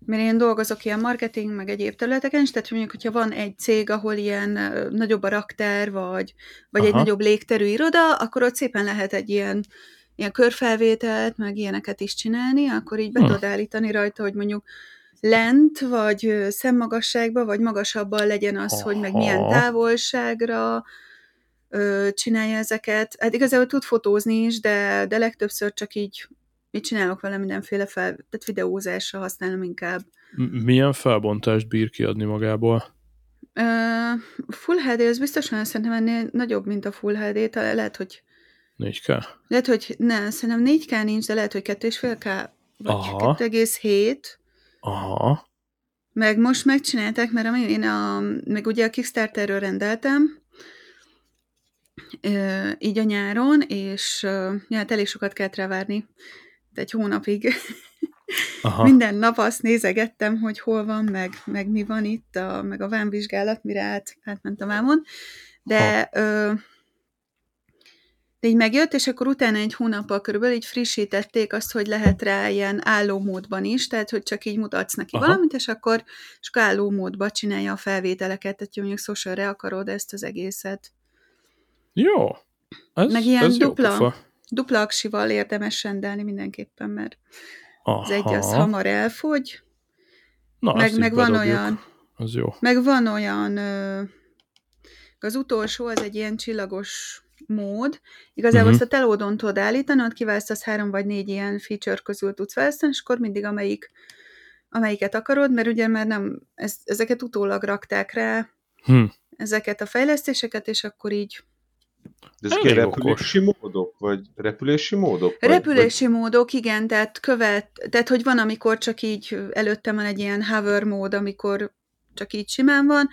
mert én dolgozok ilyen marketing, meg egyéb területeken is, tehát mondjuk, hogyha van egy cég, ahol ilyen nagyobb a raktár, vagy, vagy egy nagyobb légterű iroda, akkor ott szépen lehet egy ilyen, ilyen körfelvételt, meg ilyeneket is csinálni, akkor így be hmm. tudod állítani rajta, hogy mondjuk lent, vagy szemmagasságban, vagy magasabban legyen az, Aha. hogy meg milyen távolságra ö, csinálja ezeket. Hát igazából tud fotózni is, de, de legtöbbször csak így mit csinálok vele mindenféle fel, tehát videózásra használom inkább. Milyen felbontást bír kiadni magából? Uh, full HD, az biztosan szerintem ennél nagyobb, mint a Full HD, talán lehet, hogy 4K? Lehet, hogy nem, szerintem 4K nincs, de lehet, hogy 2,5K, vagy 2,7. Aha. Meg most megcsinálták, mert én a, meg ugye a Kickstarterről rendeltem, így a nyáron, és ja, hát elég sokat kellett várni egy hónapig. Aha. Minden nap azt nézegettem, hogy hol van, meg, meg mi van itt, a, meg a vámvizsgálat, mire át, átment a vámon. De, ö, de így megjött, és akkor utána egy hónappal körülbelül így frissítették azt, hogy lehet rá ilyen álló módban is, tehát hogy csak így mutatsz neki Aha. valamit, és akkor, és akkor álló módban csinálja a felvételeket, tehát mondjuk social akarod ezt az egészet. Jó. Ez, meg ilyen ez dupla, jó dupla aksival érdemes rendelni mindenképpen, mert Aha. az egy az hamar elfogy, Na, meg, meg van olyan, az jó. Meg van olyan, az utolsó az egy ilyen csillagos mód. Igazából uh-huh. ezt a telódon tudod állítani, ott kiválasztasz három vagy négy ilyen feature közül tudsz választani, és akkor mindig amelyik, amelyiket akarod, mert ugye már nem, ez, ezeket utólag rakták rá, hmm. ezeket a fejlesztéseket, és akkor így de ezek repülési okos. módok, vagy repülési módok? Vagy, repülési vagy... módok, igen, tehát követ, tehát hogy van, amikor csak így előttem van egy ilyen hover mód, amikor csak így simán van,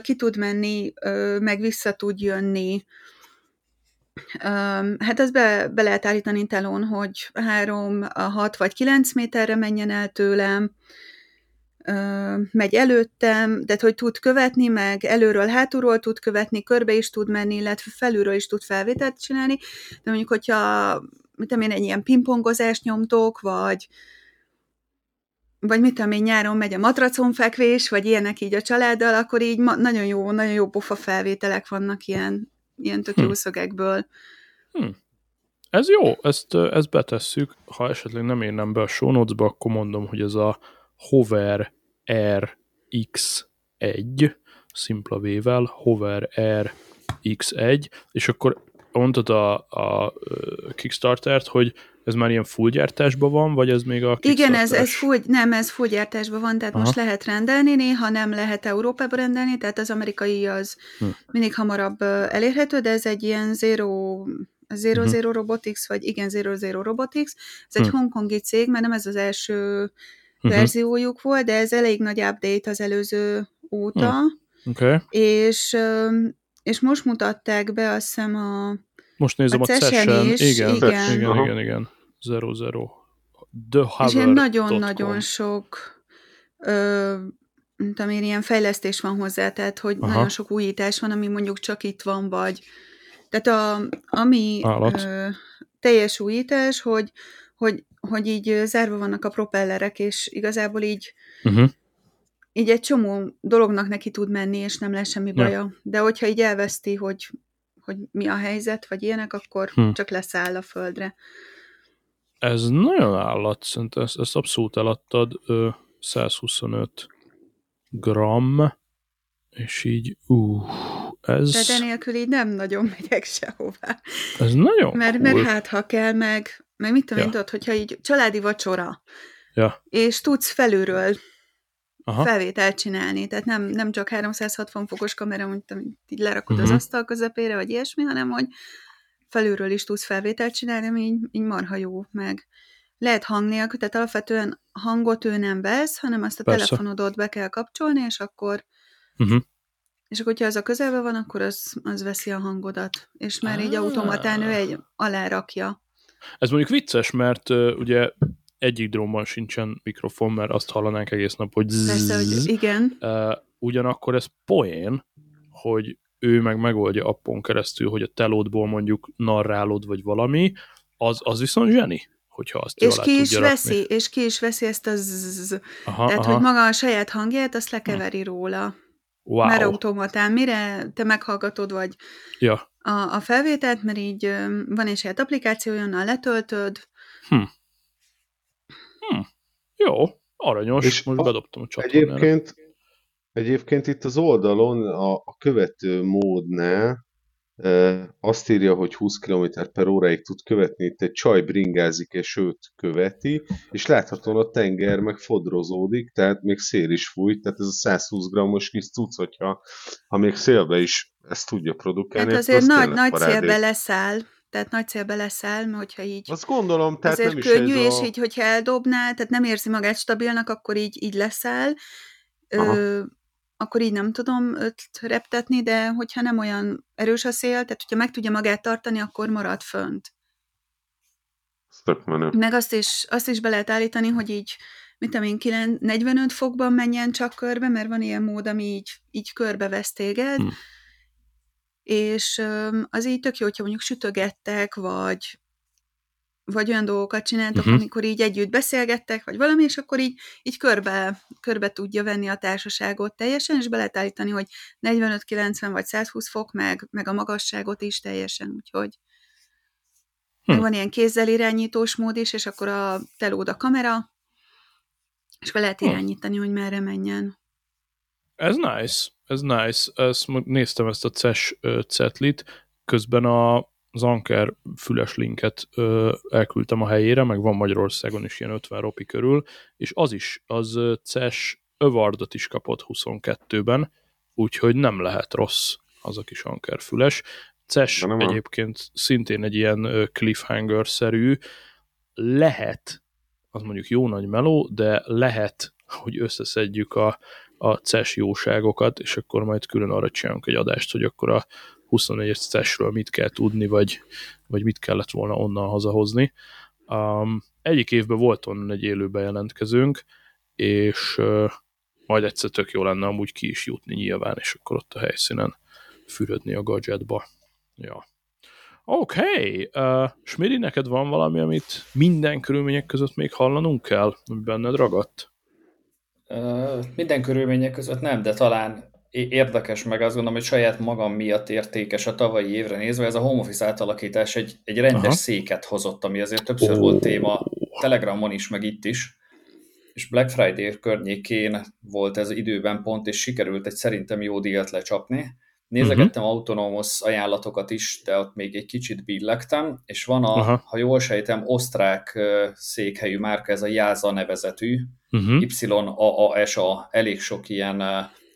ki tud menni, meg vissza tud jönni. Hát ezt be, be lehet állítani telón, hogy 3, 6 vagy 9 méterre menjen el tőlem, megy előttem, de hogy tud követni, meg előről, hátulról tud követni, körbe is tud menni, illetve felülről is tud felvételt csinálni, de mondjuk, hogyha mit tudom én, egy ilyen pingpongozást nyomtok, vagy vagy mit tudom én, nyáron megy a matracon fekvés, vagy ilyenek így a családdal, akkor így ma- nagyon jó, nagyon jó pofa felvételek vannak ilyen, ilyen tök jó hm. szögekből. Hm. Ez jó, ezt, ezt betesszük. Ha esetleg nem érnem be a show notes-ba, akkor mondom, hogy ez a Hover RX1, szimpla V-vel, Hover RX1, és akkor mondtad a, a Kickstarter-t, hogy ez már ilyen full gyártásban van, vagy ez még a Igen, ez, ez full, nem, ez full gyártásban van, tehát Aha. most lehet rendelni, néha nem lehet Európába rendelni, tehát az amerikai az hm. mindig hamarabb elérhető, de ez egy ilyen zero, zero, uh-huh. zero robotics, vagy igen, zero, zero robotics, ez egy hm. hongkongi cég, mert nem ez az első uh-huh. verziójuk volt, de ez elég nagy update az előző óta. Uh, okay. És, és most mutatták be azt hiszem a Most nézem a, a session, is, igen, igen, igen, igen, igen, zero, zero. The és nagyon-nagyon sok ö, tudom én, ilyen fejlesztés van hozzá, tehát hogy Aha. nagyon sok újítás van, ami mondjuk csak itt van, vagy tehát a, ami ö, teljes újítás, hogy, hogy hogy így zárva vannak a propellerek, és igazából így uh-huh. így egy csomó dolognak neki tud menni, és nem lesz semmi baja. Ja. De hogyha így elveszti, hogy, hogy mi a helyzet, vagy ilyenek, akkor hm. csak leszáll a földre. Ez nagyon állat, szerintem ezt, ezt abszolút eladtad, 125 gram, és így, uh, ez... De enélkül így nem nagyon megyek sehová. Ez nagyon Mert, cool. mert hát, ha kell, meg, meg mit tudom ja. én, tudod, hogyha így családi vacsora, ja. és tudsz felülről Aha. felvételt csinálni, tehát nem, nem csak 360 fokos kamera, hogy így lerakod uh-huh. az mhm. asztal közepére, vagy ilyesmi, hanem hogy felülről is tudsz felvételt csinálni, ami így, így marha jó, meg lehet hang nélkül, tehát alapvetően hangot ő nem vesz, hanem azt a Persze. telefonodot be kell kapcsolni, és akkor uh-huh. És akkor, hogyha az a közelben van, akkor az, az veszi a hangodat. És már ah. így automatán ő egy alárakja. Ez mondjuk vicces, mert uh, ugye egyik drónban sincsen mikrofon, mert azt hallanánk egész nap, hogy zzz, Persze, hogy igen. Uh, ugyanakkor ez poén, hogy ő meg megoldja appon keresztül, hogy a telódból mondjuk narrálod, vagy valami, az, az viszont zseni, hogyha azt és ki is veszi, rakni. És ki is veszi ezt a zzz. Aha, Tehát, aha. hogy maga a saját hangját, azt lekeveri róla. Wow. Mert automatán, mire te meghallgatod, vagy ja. A, a felvételt, mert így van egy saját applikáció, onnal letöltöd. Hm. Hm. Jó, aranyos, és most a, bedobtam a csatornára. Egyébként, egyébként itt az oldalon a, a követő módnál azt írja, hogy 20 km per óráig tud követni, itt egy csaj bringázik, és őt követi, és láthatóan a tenger meg fodrozódik, tehát még szél is fúj, tehát ez a 120 grammos kis cucc, hogyha ha még szélbe is ezt tudja produkálni. Tehát azért nagy, nagy szélbe leszáll, tehát nagy célbe leszáll, mert hogyha így... Azt gondolom, tehát azért nem könnyű, is és a... így, hogyha eldobnál, tehát nem érzi magát stabilnak, akkor így, így leszáll. Ö, akkor így nem tudom őt reptetni, de hogyha nem olyan erős a szél, tehát hogyha meg tudja magát tartani, akkor marad fönt. Meg azt is, azt is be lehet állítani, hogy így, mit tudom én, 45 fokban menjen csak körbe, mert van ilyen mód, ami így, így vesz téged, hmm. és az így tök jó, hogyha mondjuk sütögettek, vagy vagy olyan dolgokat csináltok, uh-huh. amikor így együtt beszélgettek, vagy valami, és akkor így, így körbe, körbe tudja venni a társaságot teljesen, és be lehet állítani, hogy 45-90 vagy 120 fok, meg, meg a magasságot is teljesen, úgyhogy hm. van ilyen kézzel irányítós mód is, és akkor a telód a kamera, és be lehet hm. irányítani, hm. hogy merre menjen. Ez nice, ez nice. Ezt néztem ezt a CES cetlit, közben a az Anker füles linket ö, elküldtem a helyére, meg van Magyarországon is ilyen 50 ropi körül, és az is, az CES Awardot is kapott 22-ben, úgyhogy nem lehet rossz az a kis Anker füles. CES egyébként szintén egy ilyen cliffhanger-szerű, lehet, az mondjuk jó nagy meló, de lehet, hogy összeszedjük a, a CES jóságokat, és akkor majd külön arra csinálunk egy adást, hogy akkor a 24-es CES-ről mit kell tudni, vagy, vagy mit kellett volna onnan hazahozni. Um, egyik évben volt onnan egy élő bejelentkezőnk, és uh, majd egyszer tök jó lenne amúgy ki is jutni nyilván, és akkor ott a helyszínen fürödni a gadgetba. Ja. Oké, okay. uh, Smiri, neked van valami, amit minden körülmények között még hallanunk kell, ami benned ragadt? Uh, minden körülmények között nem, de talán érdekes, meg azt gondolom, hogy saját magam miatt értékes a tavalyi évre nézve, ez a home office átalakítás egy, egy rendes Aha. széket hozott, ami azért többször oh. volt téma Telegramon is, meg itt is, és Black Friday környékén volt ez időben pont, és sikerült egy szerintem jó díjat lecsapni. Nézegettem uh-huh. autonómos ajánlatokat is, de ott még egy kicsit billegtem, és van a, Aha. ha jól sejtem, osztrák székhelyű márka, ez a Jáza nevezetű, uh-huh. YAASA, elég sok ilyen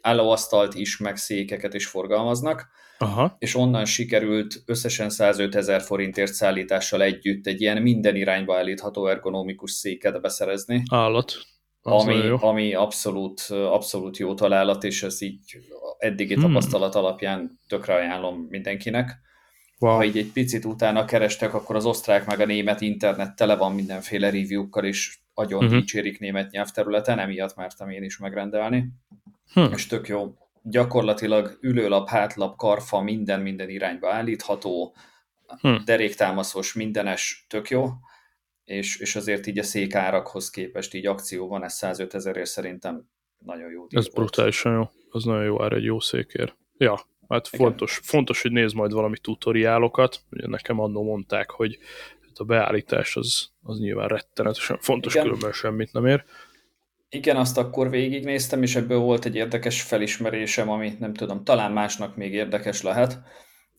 állóasztalt is, meg székeket is forgalmaznak, Aha. és onnan sikerült összesen 105 ezer forintért szállítással együtt egy ilyen minden irányba állítható ergonomikus széket beszerezni. Állat. ami, jó. ami abszolút, abszolút jó találat, és ez így eddigi hmm. tapasztalat alapján tökre ajánlom mindenkinek. Wow. Ha így egy picit utána kerestek, akkor az osztrák meg a német internet tele van mindenféle review-kkal, és agyon uh-huh. dicsérik német nyelvterületen, emiatt mertem én is megrendelni hm. és tök jó. Gyakorlatilag ülőlap, hátlap, karfa, minden minden irányba állítható, hm. deréktámaszos, mindenes, tök jó, és, és azért így a székárakhoz képest így akció van, ez 105 ezerért szerintem nagyon jó. Ez volt. brutálisan jó, az nagyon jó ár egy jó székér. Ja, hát fontos, fontos, hogy nézd majd valami tutoriálokat, ugye nekem annó mondták, hogy a beállítás az, az nyilván rettenetesen fontos, Igen. különben semmit nem ér. Igen, azt akkor végignéztem, és ebből volt egy érdekes felismerésem, ami nem tudom, talán másnak még érdekes lehet.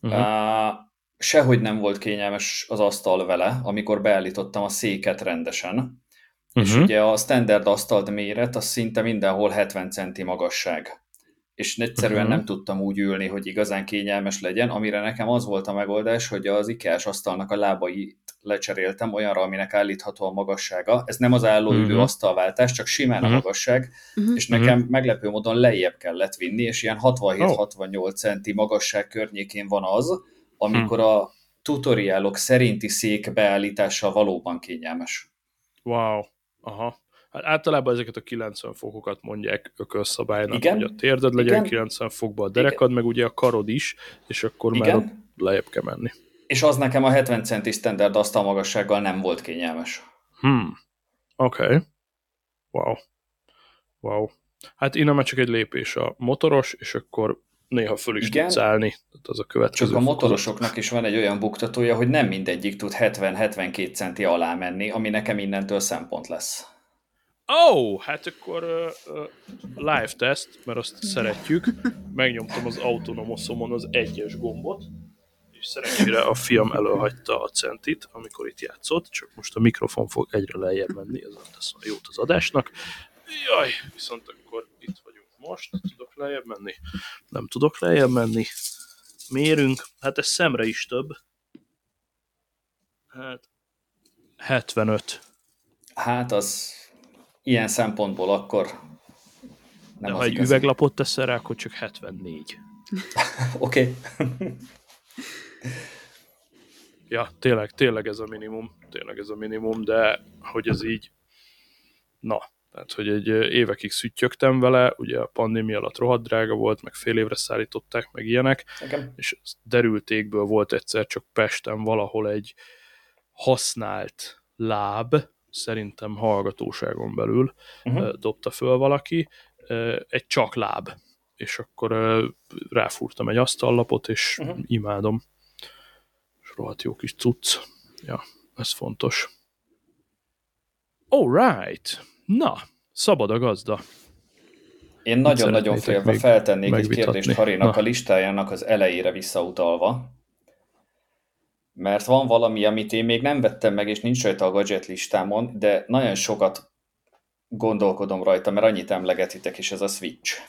Uh-huh. Uh, sehogy nem volt kényelmes az asztal vele, amikor beállítottam a széket rendesen. Uh-huh. És mhm. ugye a standard asztalt méret, az szinte mindenhol 70 centi magasság. És egyszerűen uh-huh. nem tudtam úgy ülni, hogy igazán kényelmes legyen, amire nekem az volt a megoldás, hogy az ikea asztalnak a lábai lecseréltem olyanra, aminek állítható a magassága. Ez nem az álló ülő uh-huh. asztalváltás, csak simán uh-huh. a mhm. magasság, uh-huh. és nekem uh-huh. meglepő módon lejjebb kellett vinni, és ilyen 67-68 oh. centi magasság környékén van az, amikor uh-huh. a tutoriálok szerinti szék beállítása valóban kényelmes. Wow, aha. Hát általában ezeket a 90 fokokat mondják ökölszabálynak, Igen? hogy a térded legyen Igen? 90 fokba, a derekad, Igen. meg ugye a karod is, és akkor Igen? már ott lejjebb kell menni. És az nekem a 70 centi standard asztal magassággal nem volt kényelmes. Hmm. Oké. Okay. Wow. Wow. Hát innen már csak egy lépés a motoros, és akkor néha föl is Igen, tudsz állni. Tehát az a következő Csak a motorosoknak is van egy olyan buktatója, hogy nem mindegyik tud 70-72 centi alá menni, ami nekem innentől szempont lesz. Ó, oh, hát akkor uh, live test, mert azt szeretjük. Megnyomtam az autonomoszomon az egyes gombot, és szerencsére a fiam előhagyta a centit, amikor itt játszott, csak most a mikrofon fog egyre lejjebb menni, ez tesz a jót az adásnak. Jaj, viszont akkor itt vagyunk most, tudok lejjebb menni? Nem tudok lejjebb menni. Mérünk, hát ez szemre is több. Hát 75. Hát az ilyen szempontból akkor nem De ha egy igazi. üveglapot teszel rá, akkor csak 74. Oké. ja, tényleg, tényleg ez a minimum, tényleg ez a minimum, de hogy ez így, na, tehát, hogy egy évekig szüttyögtem vele, ugye a pandémia alatt rohadt drága volt, meg fél évre szállították, meg ilyenek, Igen. és derültékből volt egyszer csak Pesten valahol egy használt láb, szerintem hallgatóságon belül uh-huh. dobta föl valaki, egy csak láb, és akkor ráfúrtam egy asztallapot, és uh-huh. imádom. És rohadt jó kis cucc. Ja, ez fontos. Alright. Na, szabad a gazda. Én nagyon-nagyon félve feltennék egy kérdést Harinak Na. a listájának az elejére visszautalva, mert van valami, amit én még nem vettem meg, és nincs rajta a gadget listámon, de nagyon sokat gondolkodom rajta, mert annyit emlegetitek, és ez a Switch.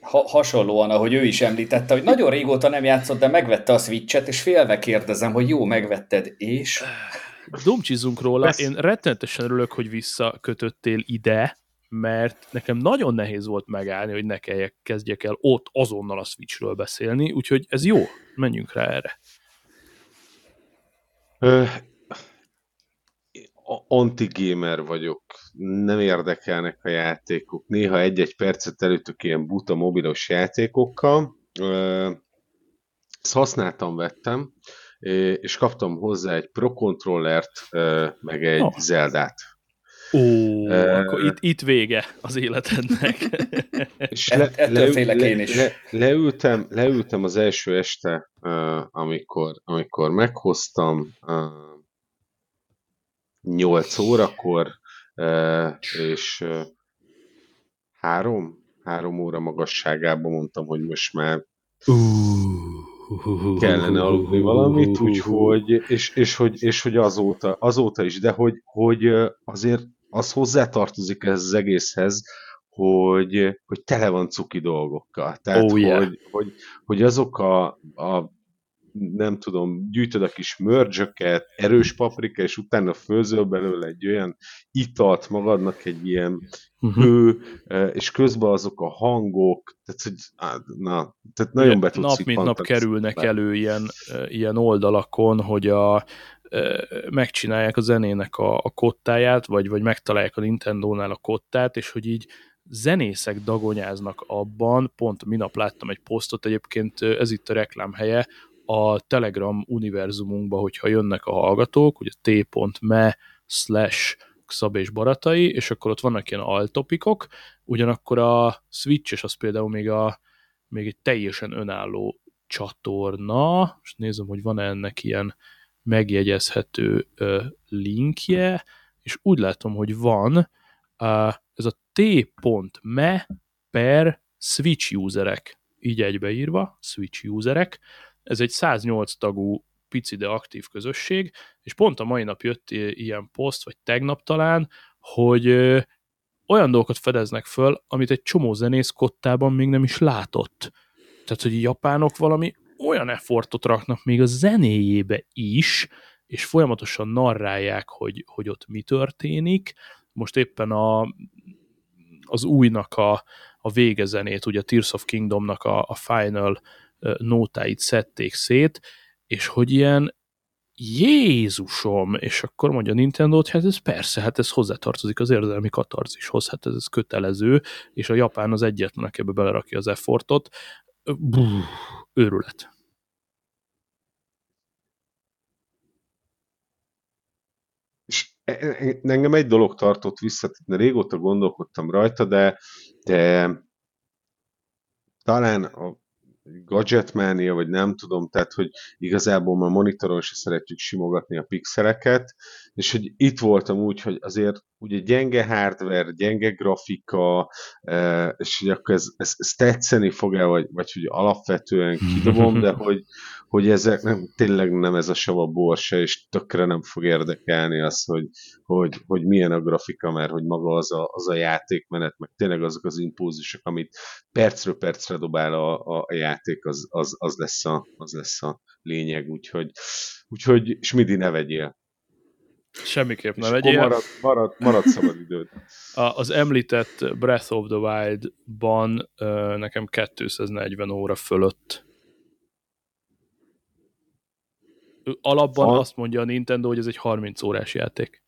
Ha, hasonlóan, ahogy ő is említette, hogy nagyon régóta nem játszott, de megvette a Switch-et, és félve kérdezem, hogy jó, megvetted, és... Dumcsizunk róla, Besz... én rettenetesen örülök, hogy visszakötöttél ide, mert nekem nagyon nehéz volt megállni, hogy ne kelljek, kezdjek el ott azonnal a Switchről beszélni, úgyhogy ez jó, menjünk rá erre. Anti-gamer vagyok, nem érdekelnek a játékok. Néha egy-egy percet előttük ilyen buta mobilos játékokkal. Ezt használtam, vettem, és kaptam hozzá egy Pro Controllert, meg egy oh. Zeldát. Ó, uh, akkor itt, itt vége az életednek. és le, le, le, én is. Le, leültem, leültem az első este, uh, amikor, amikor meghoztam, uh, 8 órakor, uh, és uh, három, három óra magasságában mondtam, hogy most már kellene aludni valamit, úgyhogy, és, és, hogy, és hogy azóta, azóta is, de hogy, hogy azért az hozzátartozik ez az egészhez, hogy, hogy tele van cuki dolgokkal. Tehát, oh, yeah. hogy, hogy, hogy azok a, a nem tudom, gyűjtöd a kis mörcsöket, erős paprika, és utána főzöl belőle egy olyan italt magadnak, egy ilyen uh-huh. hő, és közben azok a hangok, tehát, hogy, na, tehát nagyon be tudsz Nap mint nap kerülnek be. elő ilyen, ilyen oldalakon, hogy a, megcsinálják a zenének a, a kottáját, vagy, vagy megtalálják a Nintendo-nál a kottát, és hogy így zenészek dagonyáznak abban, pont minap láttam egy posztot, egyébként ez itt a reklámhelye, a Telegram univerzumunkba, hogyha jönnek a hallgatók, ugye t.me slash Szab és Baratai, és akkor ott vannak ilyen altopikok, ugyanakkor a Switch, és az például még, a, még egy teljesen önálló csatorna, és nézem, hogy van-e ennek ilyen megjegyezhető linkje, és úgy látom, hogy van ez a t.me per Switch userek, így egybeírva, Switch userek, ez egy 108 tagú pici, de aktív közösség, és pont a mai nap jött ilyen poszt, vagy tegnap talán, hogy olyan dolgokat fedeznek föl, amit egy csomó zenész kottában még nem is látott. Tehát, hogy japánok valami olyan effortot raknak még a zenéjébe is, és folyamatosan narrálják, hogy, hogy ott mi történik. Most éppen a, az újnak a, a végezenét, ugye a Tears of Kingdomnak a, a final nótáit szedték szét, és hogy ilyen Jézusom! És akkor mondja Nintendo, hogy hát ez persze, hát ez hozzátartozik az érzelmi katarzishoz, hát ez, ez kötelező, és a Japán az egyetlen, aki ebbe belerakja az effortot. Buh, őrület. És e, e, engem egy dolog tartott vissza, régóta gondolkodtam rajta, de, de talán a gadgetmania, vagy nem tudom, tehát hogy igazából már monitoron se szeretjük simogatni a pixeleket, és hogy itt voltam úgy, hogy azért ugye gyenge hardware, gyenge grafika, e, és hogy akkor ez, ez, ez tetszeni fog-e, vagy, vagy hogy alapvetően kidobom, de hogy, hogy ezek nem, tényleg nem ez a sava borsa, és tökre nem fog érdekelni az, hogy, hogy, hogy milyen a grafika, mert hogy maga az a, az a játékmenet, meg tényleg azok az impulzusok, amit percről percre dobál a, a, játék, az, az, az, lesz a, az lesz a lényeg, úgyhogy, úgyhogy Smidi ne vegyél. Semmiképp ne vegyél. Marad, marad, marad szabad időd. A, az említett Breath of the Wild-ban nekem 240 óra fölött alapban Fal... azt mondja a Nintendo, hogy ez egy 30 órás játék.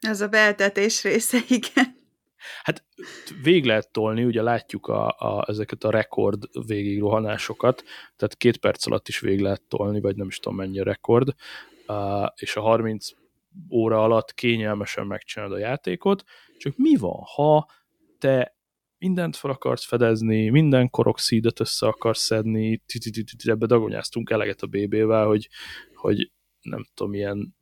Ez a beltetés része, igen. Hát vég lehet tolni, ugye látjuk a, a, ezeket a rekord végigrohanásokat, tehát két perc alatt is vég lehet tolni, vagy nem is tudom mennyi a rekord, uh, és a 30 óra alatt kényelmesen megcsinálod a játékot, csak mi van, ha te mindent fel akarsz fedezni, minden koroxídet össze akarsz szedni, ebbe dagonyáztunk eleget a BB-vel, hogy, hogy nem tudom, ilyen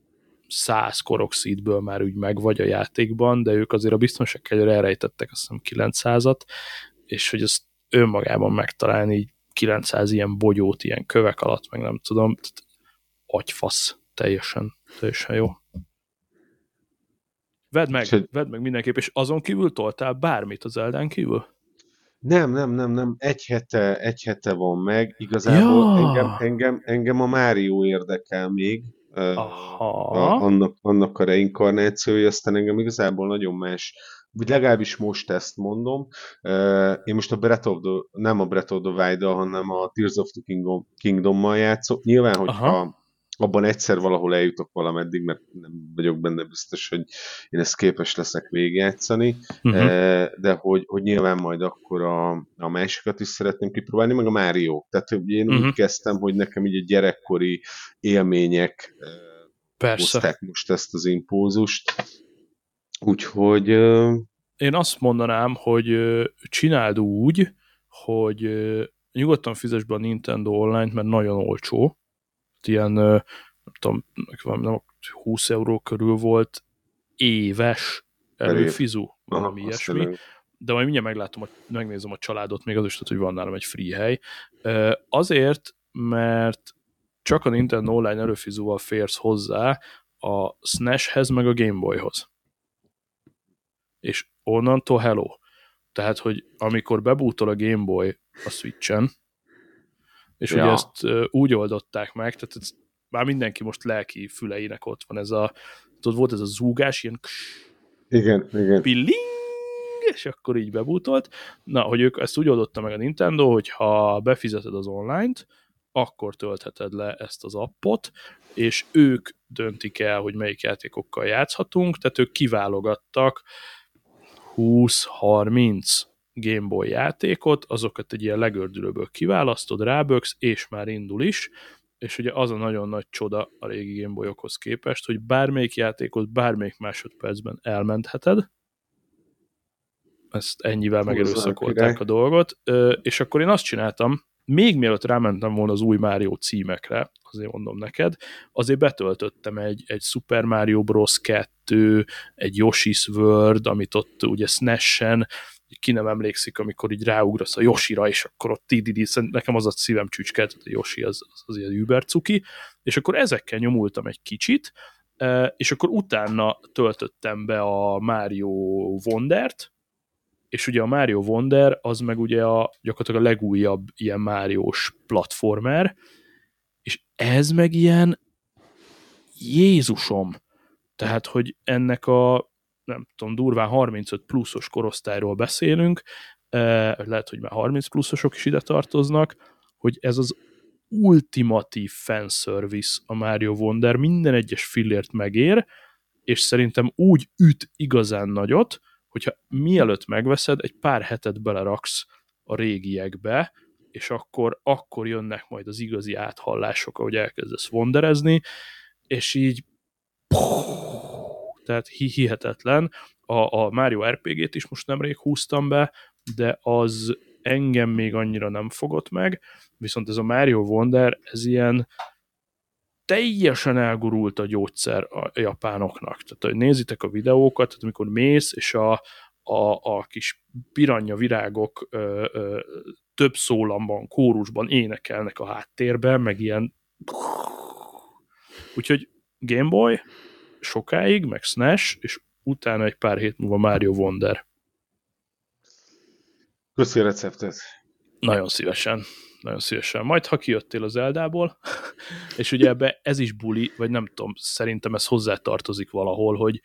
száz koroxidből már úgy meg vagy a játékban, de ők azért a biztonságkegyre elrejtettek azt hiszem 900-at, és hogy ezt önmagában megtalálni így 900 ilyen bogyót, ilyen kövek alatt, meg nem tudom, agyfasz, teljesen, teljesen jó. Vedd meg, hogy... vedd meg mindenképp, és azon kívül toltál bármit az Eldán kívül? Nem, nem, nem, nem. Egy hete, egy hete van meg. Igazából ja. engem, engem, engem a Mário érdekel még. Aha. A, annak, annak a reinkarnációja, aztán engem igazából nagyon más vagy legalábbis most ezt mondom. Én most a Breath of the, nem a Breath of the wild hanem a Tears of the Kingdom, Kingdom-mal játszok. Nyilván, hogyha Aha abban egyszer valahol eljutok valameddig, mert nem vagyok benne biztos, hogy én ezt képes leszek végigjátszani, uh-huh. de hogy, hogy nyilván majd akkor a, a másikat is szeretném kipróbálni, meg a Mario. Tehát hogy én uh-huh. úgy kezdtem, hogy nekem így a gyerekkori élmények eh, Persze. hozták most ezt az impulzust. Úgyhogy... Én azt mondanám, hogy csináld úgy, hogy nyugodtan fizes be a Nintendo Online-t, mert nagyon olcsó, ilyen, nem tudom, nem, 20 euró körül volt éves előfizu, valami Aha, ilyesmi. De majd mindjárt meglátom, hogy megnézem a családot, még az is tudod, hogy van nálam egy free hely. Azért, mert csak a Nintendo Online előfizúval férsz hozzá a SNES-hez, meg a Game Boy-hoz. És onnantól hello. Tehát, hogy amikor bebútol a Game Boy a Switch-en, és ja. ugye ezt úgy oldották meg, tehát ez, már mindenki most lelki füleinek ott van ez a, tudod, volt ez a zúgás, ilyen igen, igen. pilling, és akkor így bebútolt. Na, hogy ők ezt úgy oldotta meg a Nintendo, hogy ha befizeted az online-t, akkor töltheted le ezt az appot, és ők döntik el, hogy melyik játékokkal játszhatunk, tehát ők kiválogattak 20-30 Game Boy játékot, azokat egy ilyen legördülőből kiválasztod, ráböksz, és már indul is, és ugye az a nagyon nagy csoda a régi Game Boy-okhoz képest, hogy bármelyik játékot bármelyik másodpercben elmentheted, ezt ennyivel megerőszakolták a dolgot, és akkor én azt csináltam, még mielőtt rámentem volna az új Mario címekre, azért mondom neked, azért betöltöttem egy, egy Super Mario Bros. 2, egy Yoshi's World, amit ott ugye SNES-en ki nem emlékszik, amikor így ráugrasz a Yoshira, és akkor ott tididi, nekem az a szívem csücskelt, a Yoshi az, az, az ilyen über cuki, és akkor ezekkel nyomultam egy kicsit, e, és akkor utána töltöttem be a Mario Wondert, és ugye a Mario Wonder az meg ugye a, gyakorlatilag a legújabb ilyen Máriós platformer, és ez meg ilyen Jézusom! Tehát, hogy ennek a nem tudom, durván 35 pluszos korosztályról beszélünk, lehet, hogy már 30 pluszosok is ide tartoznak, hogy ez az ultimatív fanservice a Mario Wonder, minden egyes fillért megér, és szerintem úgy üt igazán nagyot, hogyha mielőtt megveszed, egy pár hetet beleraksz a régiekbe, és akkor, akkor jönnek majd az igazi áthallások, ahogy elkezdesz wonderezni, és így tehát hihetetlen. A, a Mario RPG-t is most nemrég húztam be, de az engem még annyira nem fogott meg, viszont ez a Mario Wonder, ez ilyen teljesen elgurult a gyógyszer a japánoknak. Tehát, hogy nézitek a videókat, tehát amikor mész, és a, a, a kis piranya virágok ö, ö, több szólamban, kórusban énekelnek a háttérben, meg ilyen úgyhogy Game Boy sokáig, meg SNES, és utána egy pár hét múlva Mario Wonder. Köszi a receptet. Nagyon szívesen. Nagyon szívesen. Majd, ha kijöttél az Eldából, és ugye ebbe ez is buli, vagy nem tudom, szerintem ez hozzátartozik valahol, hogy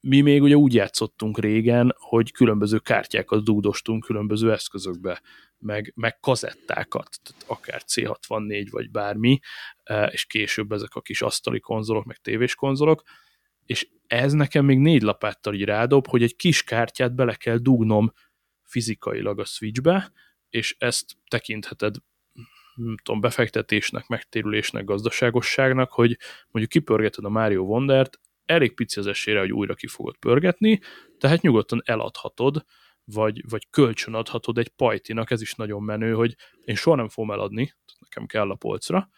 mi még ugye úgy játszottunk régen, hogy különböző kártyákat dúdostunk különböző eszközökbe, meg, meg kazettákat, tehát akár C64 vagy bármi, e, és később ezek a kis asztali konzolok, meg tévés konzolok, és ez nekem még négy lapáttal így rádob, hogy egy kis kártyát bele kell dugnom fizikailag a Switchbe, és ezt tekintheted nem tudom, befektetésnek, megtérülésnek, gazdaságosságnak, hogy mondjuk kipörgeted a Mario Wondert, elég pici az esélyre, hogy újra ki fogod pörgetni, tehát nyugodtan eladhatod, vagy, vagy kölcsönadhatod egy pajtinak, ez is nagyon menő, hogy én soha nem fogom eladni, nekem kell a polcra,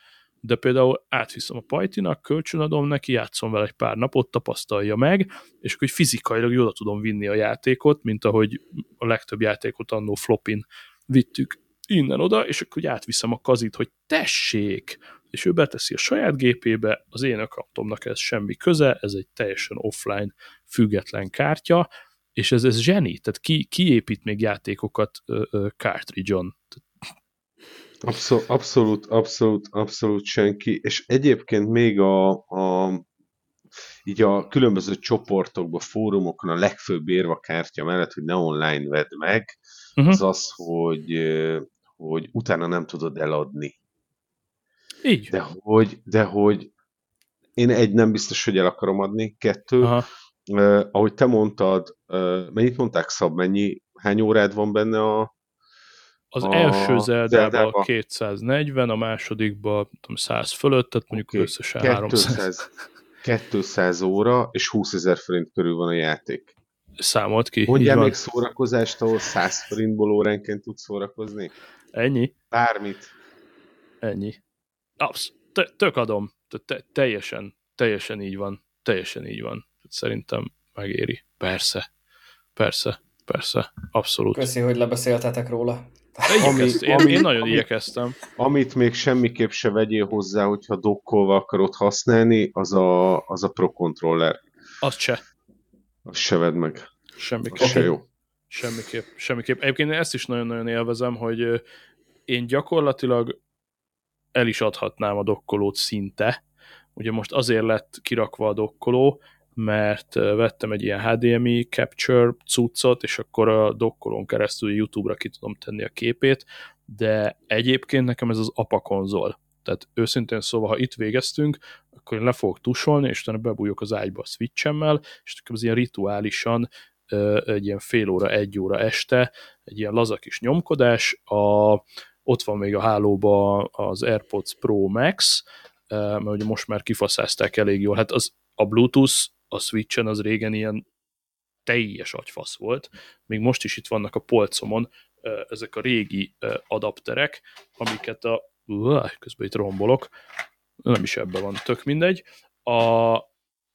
de például átviszem a pajtinak, kölcsönadom neki, játszom vele egy pár napot, tapasztalja meg, és akkor fizikailag jól tudom vinni a játékot, mint ahogy a legtöbb játékot annó flopin vittük innen-oda, és akkor átviszem a kazit, hogy tessék, és ő beteszi a saját gépébe, az én accountomnak ez semmi köze, ez egy teljesen offline, független kártya, és ez, ez zseni, tehát ki, ki épít még játékokat uh, cartridge-on? Abszolút, abszolút, abszolút, abszolút senki, és egyébként még a, a így a különböző csoportokban, fórumokon a legfőbb érva kártya mellett, hogy ne online vedd meg, uh-huh. az az, hogy, hogy utána nem tudod eladni. Így. De hogy, de hogy én egy, nem biztos, hogy el akarom adni, kettő, Aha. Uh, ahogy te mondtad, uh, mennyit mondták Szab, mennyi, hány órád van benne a az a első Zeldában 240, a másodikban tudom, 100 fölött, tehát mondjuk okay. összesen 200, 300. 200 óra, és 20 ezer forint körül van a játék. Számolt ki. Mondjál még szórakozást, ahol 100 forintból óránként tudsz szórakozni? Ennyi? Bármit. Ennyi. Absz- tök adom. Te- teljesen, teljesen így van. Teljesen így van. Szerintem megéri. Persze. Persze. Persze. Abszolút. Köszi, hogy lebeszéltetek róla. Ami, én, ami, én nagyon amit, igyekeztem. Amit még semmiképp se vegyél hozzá, hogyha dokkolva akarod használni, az a, az a Pro Controller. Azt se. Azt se vedd meg. Semmiképp. Az se jó. Semmiképp. Semmiképp. Egyébként én ezt is nagyon-nagyon élvezem, hogy én gyakorlatilag el is adhatnám a dokkolót szinte. Ugye most azért lett kirakva a dokkoló, mert vettem egy ilyen HDMI capture cuccot, és akkor a dokkolón keresztül YouTube-ra ki tudom tenni a képét, de egyébként nekem ez az apa konzol. Tehát őszintén szóval, ha itt végeztünk, akkor én le fogok tusolni, és utána bebújok az ágyba a switchemmel, és az ilyen rituálisan egy ilyen fél óra, egy óra este, egy ilyen laza kis nyomkodás, a, ott van még a hálóba az AirPods Pro Max, mert ugye most már kifaszázták elég jól. Hát az, a Bluetooth a Switchen az régen ilyen teljes agyfasz volt, még most is itt vannak a polcomon ezek a régi adapterek, amiket a közben itt rombolok, nem is ebben van, tök mindegy. A,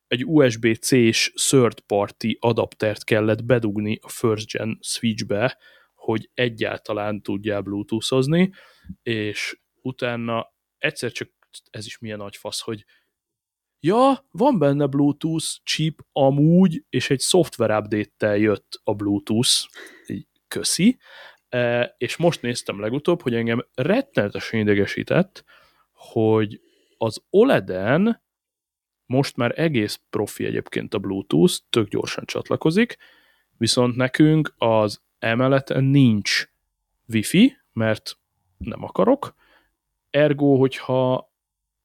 egy USB-C-s third party adaptert kellett bedugni a first gen Switchbe, hogy egyáltalán tudjál bluetoothozni, és utána egyszer csak ez is milyen nagy fasz, hogy ja, van benne Bluetooth chip amúgy, és egy szoftver update-tel jött a Bluetooth, így köszi, e, és most néztem legutóbb, hogy engem rettenetesen idegesített, hogy az OLED-en most már egész profi egyébként a Bluetooth, tök gyorsan csatlakozik, viszont nekünk az emeleten nincs Wi-Fi, mert nem akarok, ergo, hogyha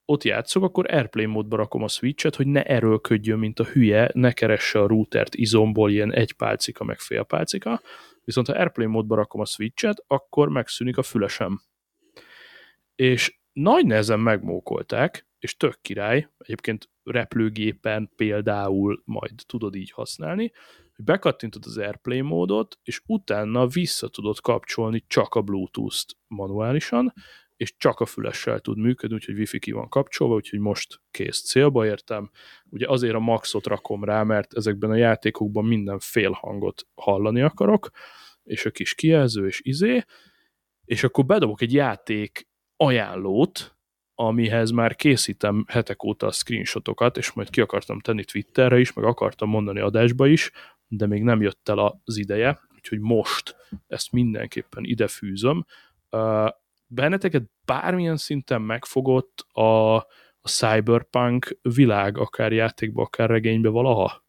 ott játszok, akkor Airplane módba rakom a switchet, hogy ne erőlködjön, mint a hülye, ne keresse a routert izomból ilyen egy pálcika, meg fél pálcika, viszont ha Airplane módba rakom a switchet, akkor megszűnik a fülesem. És nagy nehezen megmókolták, és tök király, egyébként repülőgépen például majd tudod így használni, hogy bekattintod az Airplane módot, és utána vissza tudod kapcsolni csak a Bluetooth-t manuálisan, és csak a fülessel tud működni, úgyhogy wifi ki van kapcsolva, úgyhogy most kész célba értem. Ugye azért a maxot rakom rá, mert ezekben a játékokban minden félhangot hallani akarok, és a kis kijelző és izé, és akkor bedobok egy játék ajánlót, amihez már készítem hetek óta a screenshotokat, és majd ki akartam tenni Twitterre is, meg akartam mondani adásba is, de még nem jött el az ideje, úgyhogy most ezt mindenképpen ide fűzöm. Benneteket bármilyen szinten megfogott a, a cyberpunk világ, akár játékba, akár regénybe valaha?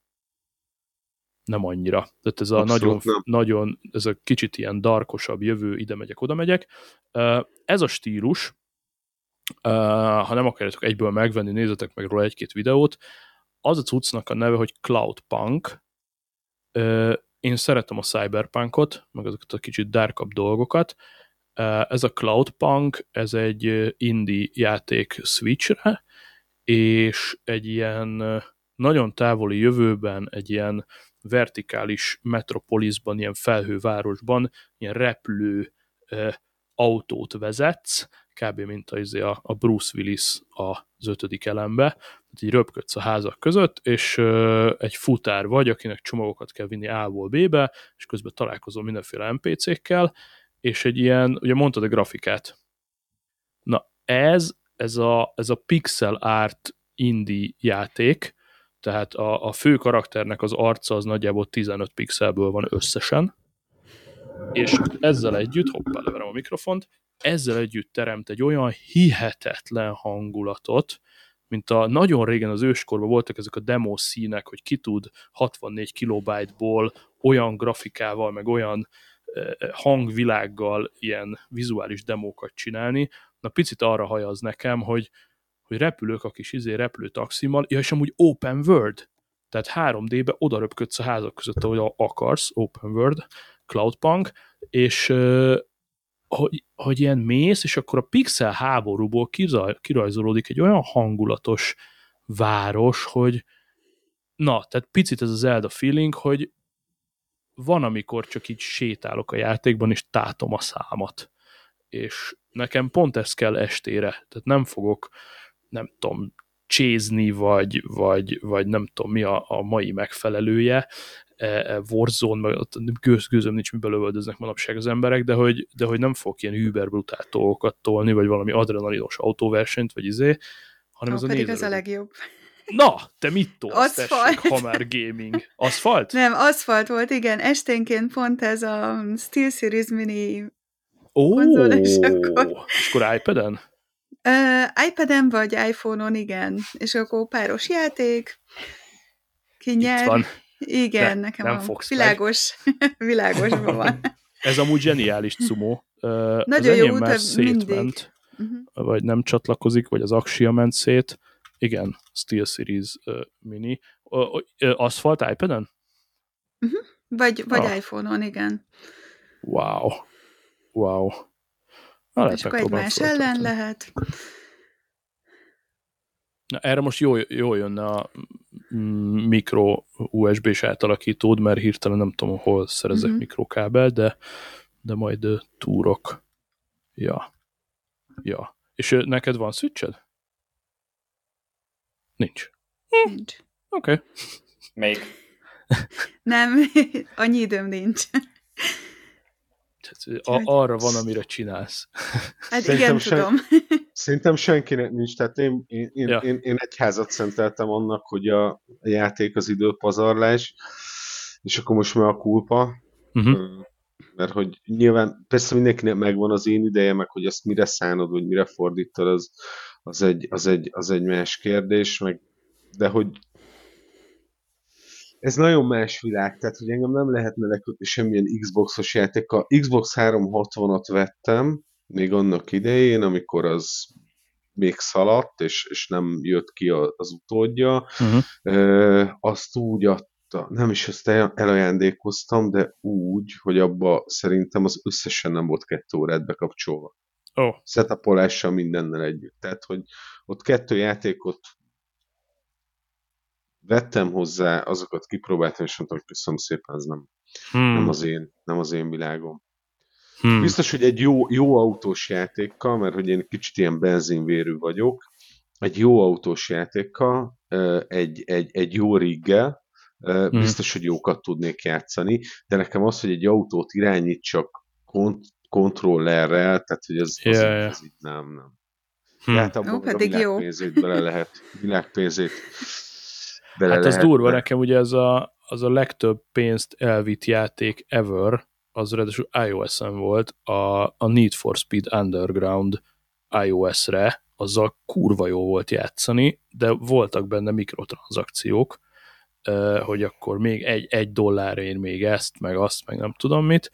Nem annyira. Tehát ez a nagyon, nagyon, ez a kicsit ilyen darkosabb jövő, ide megyek, oda megyek. Ez a stílus, ha nem akarjátok egyből megvenni, nézzetek meg róla egy-két videót, az a cuccnak a neve, hogy Cloudpunk. Én szeretem a cyberpunkot, meg azokat a kicsit darkabb dolgokat, ez a Cloudpunk, ez egy indie játék Switchre, és egy ilyen nagyon távoli jövőben, egy ilyen vertikális metropolisban, ilyen felhővárosban, ilyen repülő autót vezetsz, kb. mint a, a Bruce Willis az ötödik elembe, tehát így röpködsz a házak között, és egy futár vagy, akinek csomagokat kell vinni A-ból B-be, és közben találkozol mindenféle NPC-kkel, és egy ilyen, ugye mondtad a grafikát. Na ez, ez a, ez a pixel art indie játék, tehát a, a fő karakternek az arca az nagyjából 15 pixelből van összesen, és ezzel együtt, hoppá, leverem a mikrofont, ezzel együtt teremt egy olyan hihetetlen hangulatot, mint a nagyon régen az őskorban voltak ezek a demo színek, hogy ki tud 64 kilobájtból olyan grafikával, meg olyan hangvilággal ilyen vizuális demókat csinálni, na picit arra hajaz nekem, hogy, hogy repülők a kis izé repülő taximmal, ja, és amúgy open world, tehát 3D-be oda röpködsz a házak között, ahogy akarsz, open world, cloudpunk, és hogy, hogy ilyen mész, és akkor a pixel háborúból kirajzolódik egy olyan hangulatos város, hogy na, tehát picit ez az Zelda feeling, hogy van, amikor csak így sétálok a játékban, és tátom a számat. És nekem pont ez kell estére. Tehát nem fogok, nem tudom, csézni, vagy, vagy, vagy nem tudom mi a, a mai megfelelője, Warzone, meg gőz, gőzöm nincs, miben lövöldöznek manapság az emberek, de hogy, de hogy nem fogok ilyen überbrutál dolgokat tolni, vagy valami adrenalinos autóversenyt, vagy izé, hanem Ó, ez a pedig az a legjobb. Na, te mit tolsz, tessék, ha már gaming? Aszfalt? Nem, aszfalt volt, igen. Esténként pont ez a SteelSeries Mini Ó, és akkor... És akkor iPad-en? Uh, iPad-en vagy iPhone-on, igen. És akkor páros játék, ki nyer. van. Igen, ne, nekem nem a fogsz világos, világosban van. Ez amúgy zseniális cumó. Nagyon jó út, szétment, uh-huh. vagy nem csatlakozik, vagy az aksia ment szét, igen, SteelSeries uh, Mini. Uh, uh, Asphalt iPad-en? Uh-huh. Vagy, vagy ah. iPhone-on, igen. Wow. Wow. Na, És akkor egymás ellen lehet. Na, erre most jó, jó jönne a mikro USB-s átalakítód, mert hirtelen nem tudom, hol szerezek uh-huh. mikrokábel, de, de majd túrok. Ja. Ja. És neked van switched? Nincs. Nincs. Oké. Okay. Még. Nem, annyi időm nincs. Tehát, a, arra van, amire csinálsz. Hát szerintem igen, tudom. Szerintem senkinek nincs, tehát én, én, én, ja. én, én egy házat szenteltem annak, hogy a, a játék az időpazarlás, és akkor most már a kulpa. Uh-huh. Mert hogy nyilván persze mindenkinek megvan az én ideje, meg hogy ezt mire szánod, vagy mire fordítod, az, az, egy, az, egy, az egy más kérdés, meg, de hogy ez nagyon más világ, tehát hogy engem nem lehetne lekötni semmilyen Xboxos játékkal. Xbox 360-at vettem, még annak idején, amikor az még szaladt, és, és nem jött ki az utódja, uh-huh. azt úgy adta, nem is ezt elajándékoztam, de úgy, hogy abba szerintem az összesen nem volt kettő órát bekapcsolva. Oh. Setupolással mindennel együtt. Tehát, hogy ott kettő játékot vettem hozzá, azokat kipróbáltam, és mondtam, hogy köszönöm szépen, ez nem, hmm. nem, az, én, nem az én világom. Hmm. Biztos, hogy egy jó, jó autós játékkal, mert hogy én kicsit ilyen benzinvérű vagyok, egy jó autós játékkal, egy, egy, egy jó riggel, hmm. biztos, hogy jókat tudnék játszani, de nekem az, hogy egy autót irányítsak kont- kontrollerrel, tehát hogy ez, az, yeah, az így nem, nem. Hmm. Hát abban Ó, pedig a világpénzét bele lehet, világpénzét bele Hát ez durva, nekem ugye ez a, az a legtöbb pénzt elvitt játék ever, az ráadásul iOS-en volt, a, a Need for Speed Underground iOS-re, azzal kurva jó volt játszani, de voltak benne mikrotranszakciók, hogy akkor még egy, egy dollárért még ezt, meg azt, meg nem tudom mit,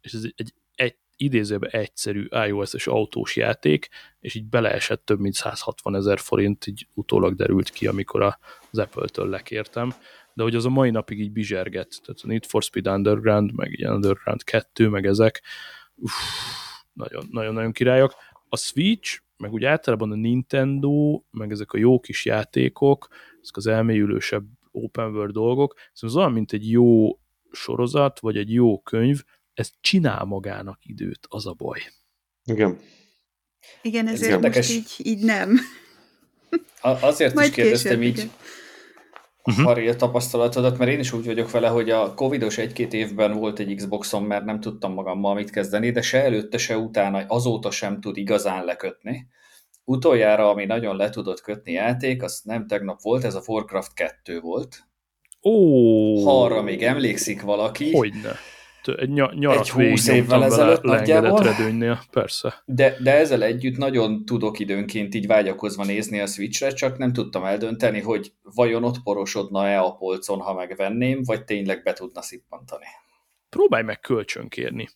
és ez egy, egy idézőben egyszerű iOS-es autós játék, és így beleesett több mint 160 ezer forint, így utólag derült ki, amikor az Apple-től lekértem, de hogy az a mai napig így bizserget, tehát a Need for Speed Underground, meg ilyen Underground 2, meg ezek, nagyon-nagyon királyok. A Switch, meg úgy általában a Nintendo, meg ezek a jó kis játékok, ezek az elmélyülősebb open world dolgok, szóval az olyan, mint egy jó sorozat, vagy egy jó könyv, ez csinál magának időt, az a baj. Igen. Igen, ezért ez most így, így nem. A, azért Majd is kérdeztem később, így, igen uh-huh. Harry, a tapasztalatodat, mert én is úgy vagyok vele, hogy a covidos egy-két évben volt egy Xboxom, mert nem tudtam magammal mit kezdeni, de se előtte, se utána, azóta sem tud igazán lekötni. Utoljára, ami nagyon le tudott kötni játék, az nem tegnap volt, ez a Warcraft 2 volt. Ó! Ha arra még emlékszik valaki. Hogyne egy nyarat egy húsz évvel ezelőtt nagyjából. redőnynél, persze. De, de ezzel együtt nagyon tudok időnként így vágyakozva nézni a Switchre, csak nem tudtam eldönteni, hogy vajon ott porosodna-e a polcon, ha megvenném, vagy tényleg be tudna szippantani. Próbálj meg kölcsönkérni.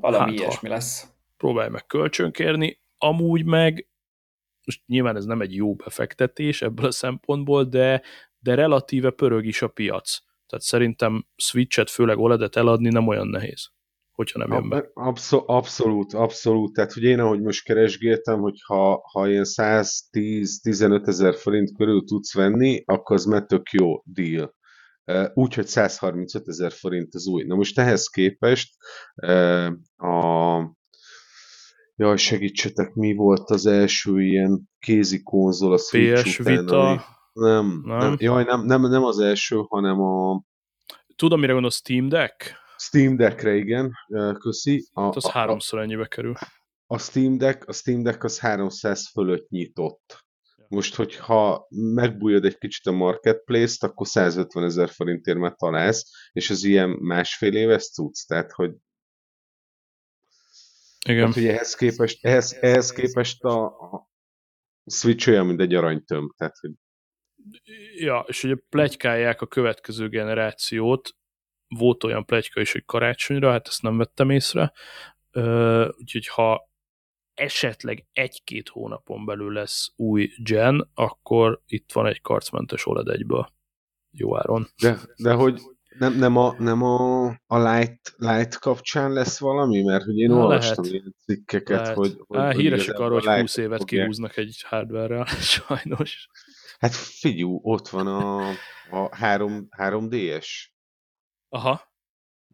Valami hát, ilyesmi ha. lesz. Próbálj meg kölcsönkérni, amúgy meg most nyilván ez nem egy jó befektetés ebből a szempontból, de, de relatíve pörög is a piac tehát szerintem Switch-et, főleg OLED-et eladni nem olyan nehéz, hogyha nem jön be. Abszol, abszolút, abszolút. Tehát, hogy én ahogy most keresgéltem, hogy ha, ha ilyen 110-15 ezer forint körül tudsz venni, akkor az már tök jó deal. Úgy, hogy 135 ezer forint az új. Na most ehhez képest a Jaj, segítsetek, mi volt az első ilyen kézi konzol a Switch PS után, Vita, ami nem, nem? nem. Jaj, nem, nem, nem az első, hanem a... Tudom, mire gondolsz, Steam Deck? Steam Deckre, igen, köszi. A, hát az a, háromszor ennyibe kerül. A Steam Deck, a Steam Deck az 300 fölött nyitott. Most, hogyha megbújod egy kicsit a marketplace-t, akkor 150 ezer forintért már találsz, és az ilyen másfél éves cucc, tehát, hogy igen. Tehát, hogy ehhez képest, ehhez, ehhez képest a, a Switch olyan, mint egy aranytömb, tehát, hogy Ja, és ugye plegykálják a következő generációt, volt olyan plegyka is, hogy karácsonyra, hát ezt nem vettem észre, úgyhogy ha esetleg egy-két hónapon belül lesz új gen, akkor itt van egy karcmentes OLED egyből. Jó áron. De, de hogy nem, nem, a, nem a, a light, light kapcsán lesz valami? Mert hogy én Na, olvastam lehet. ilyen cikkeket, lehet. hogy... hogy Á, híresek arról, hogy 20 évet kihúznak egy hardware sajnos. Hát figyú, ott van a, a 3, 3DS. Aha.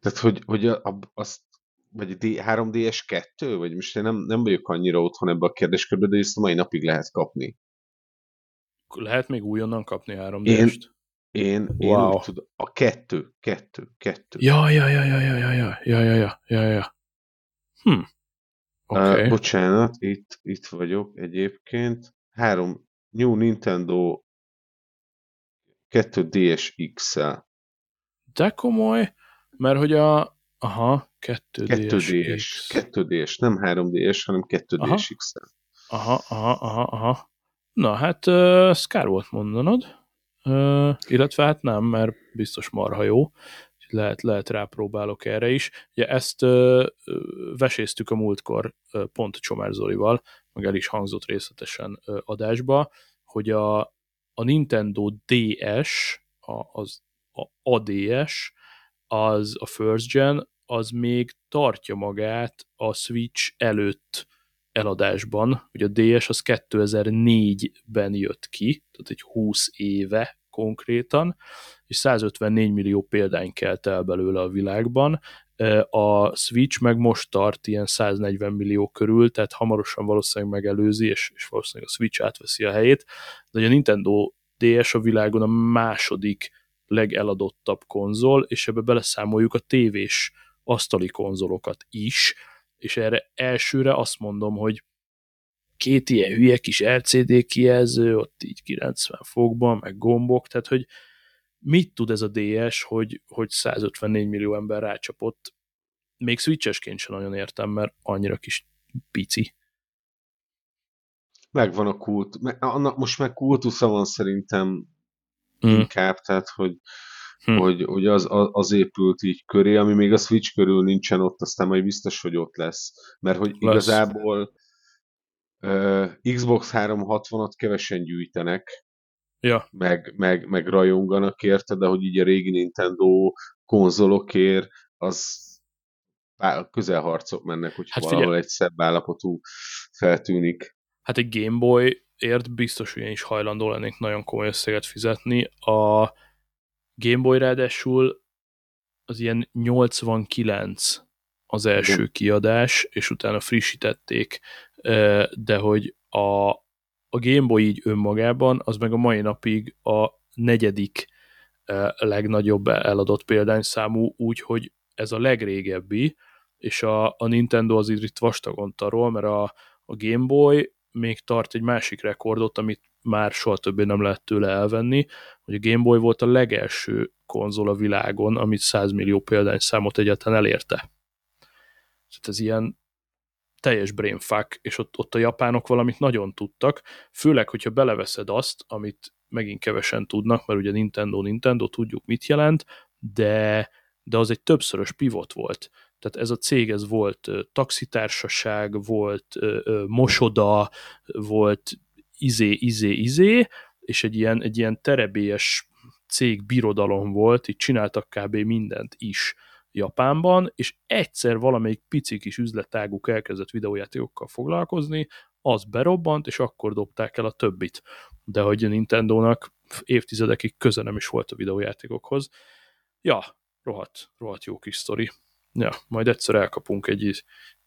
Tehát, hogy, hogy a, a, azt, vagy a D, 3DS 2, vagy most én nem, nem vagyok annyira otthon ebbe a kérdéskörbe, de ezt a mai napig lehet kapni. Lehet még újonnan kapni 3DS-t? Én, én, wow. én tudom, a kettő, kettő, kettő. Ja, ja, ja, ja, ja, ja, ja, ja, ja, ja, ja. Hm. Okay. Uh, bocsánat, itt, itt vagyok egyébként. Három, New Nintendo 2DS XL. De komoly, mert hogy a, Aha, 2DS. 2DS, 2DS, nem 3DS, hanem 2DS x Aha, aha, aha, aha. Na hát, uh, Scar volt mondanod, uh, illetve hát nem, mert biztos marha jó, lehet, lehet rápróbálok erre is. Ugye ezt uh, veséztük a múltkor uh, pont Csomár Zolival, meg el is hangzott részletesen uh, adásba, hogy a, a Nintendo DS, a, az a, a DS, az a first gen, az még tartja magát a Switch előtt eladásban. Ugye a DS az 2004-ben jött ki, tehát egy 20 éve konkrétan, és 154 millió példány kelt el belőle a világban. A Switch meg most tart ilyen 140 millió körül, tehát hamarosan valószínűleg megelőzi, és, és valószínűleg a Switch átveszi a helyét, de a Nintendo DS a világon a második legeladottabb konzol, és ebbe beleszámoljuk a tévés asztali konzolokat is, és erre elsőre azt mondom, hogy két ilyen hülye kis LCD kijelző, ott így 90 fokban, meg gombok, tehát hogy mit tud ez a DS, hogy, hogy 154 millió ember rácsapott. Még switchesként sem nagyon értem, mert annyira kis pici. Megvan a kult. Annak most meg kultusza van szerintem mm. inkább, tehát hogy hm. hogy, hogy az, az, az épült így köré, ami még a Switch körül nincsen ott, aztán majd biztos, hogy ott lesz. Mert hogy lesz. igazából uh, Xbox 360-at kevesen gyűjtenek, ja. meg, meg, meg rajonganak érte, de hogy így a régi Nintendo konzolokért, az közelharcok mennek, hogy hát valahol figyel. egy szebb állapotú feltűnik. Hát egy Game Boy ért biztos, hogy én is hajlandó lennék nagyon komoly összeget fizetni. A Game Boy ráadásul az ilyen 89 az első Igen. kiadás, és utána frissítették, de hogy a, a Game Boy így önmagában, az meg a mai napig a negyedik legnagyobb eladott példányszámú, úgyhogy ez a legrégebbi, és a, a Nintendo az itt vastagon tarol, mert a, a Game Boy még tart egy másik rekordot, amit már soha többé nem lehet tőle elvenni, hogy a Game Boy volt a legelső konzol a világon, amit 100 millió számot egyáltalán elérte. Tehát ez ilyen teljes brainfuck, és ott, ott a japánok valamit nagyon tudtak, főleg, hogyha beleveszed azt, amit megint kevesen tudnak, mert ugye Nintendo, Nintendo, tudjuk mit jelent, de, de az egy többszörös pivot volt. Tehát ez a cég, ez volt taxitársaság, volt mosoda, volt izé, izé, izé, és egy ilyen, egy ilyen terebélyes cég birodalom volt, itt csináltak kb. mindent is Japánban, és egyszer valamelyik pici kis üzletáguk elkezdett videójátékokkal foglalkozni, az berobbant, és akkor dobták el a többit. De hogy a Nintendo-nak évtizedekig köze nem is volt a videójátékokhoz. Ja, rohadt, rohadt jó kis sztori. Ja, majd egyszer elkapunk egy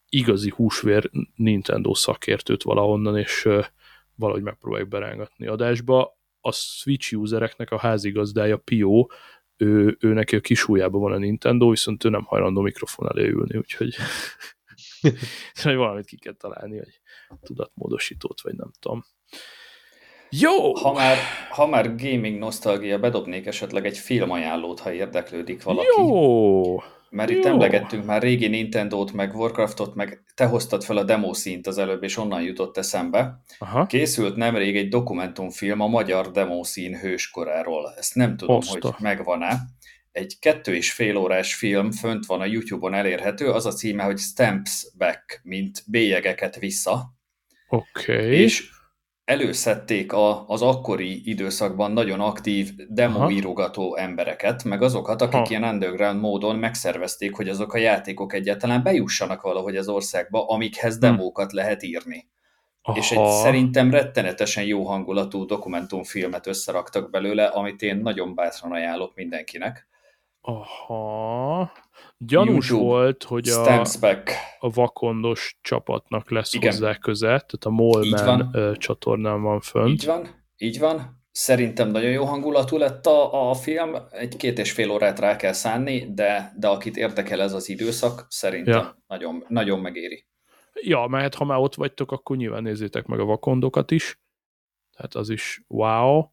igazi húsvér Nintendo szakértőt valahonnan, és valahogy megpróbáljuk berángatni adásba. A Switch usereknek a házigazdája Pio, ő, ő neki a kis van a Nintendo, viszont ő nem hajlandó mikrofon elé ülni, úgyhogy hogy valamit ki kell találni, vagy tudatmódosítót, vagy nem tudom. Jó! Ha már, ha már gaming nosztalgia, bedobnék esetleg egy filmajánlót, ha érdeklődik valaki. Jó! Mert Jó. itt emlegettünk már régi Nintendo-t, meg Warcraftot, meg te hoztad fel a demo színt az előbb, és onnan jutott eszembe. Aha. Készült nemrég egy dokumentumfilm a magyar demo szín hőskoráról. Ezt nem tudom, Posta. hogy megvan-e. Egy kettő és fél órás film fönt van a YouTube-on elérhető, az a címe, hogy Stamps Back, mint bélyegeket vissza. Oké. Okay. És előszedték a, az akkori időszakban nagyon aktív demoírogató embereket, meg azokat, akik ha. ilyen underground módon megszervezték, hogy azok a játékok egyáltalán bejussanak valahogy az országba, amikhez hm. demókat lehet írni. Aha. És egy szerintem rettenetesen jó hangulatú dokumentumfilmet összeraktak belőle, amit én nagyon bátran ajánlok mindenkinek. Aha. Gyanús YouTube, volt, hogy a, a vakondos csapatnak lesz Igen. hozzá köze, tehát a Molman csatornán van fönt. Így van, így van. Szerintem nagyon jó hangulatú lett a, a film, egy két és fél órát rá kell szánni, de, de akit érdekel ez az időszak, szerintem ja. nagyon, nagyon megéri. Ja, mert ha már ott vagytok, akkor nyilván nézzétek meg a vakondokat is. Tehát az is wow.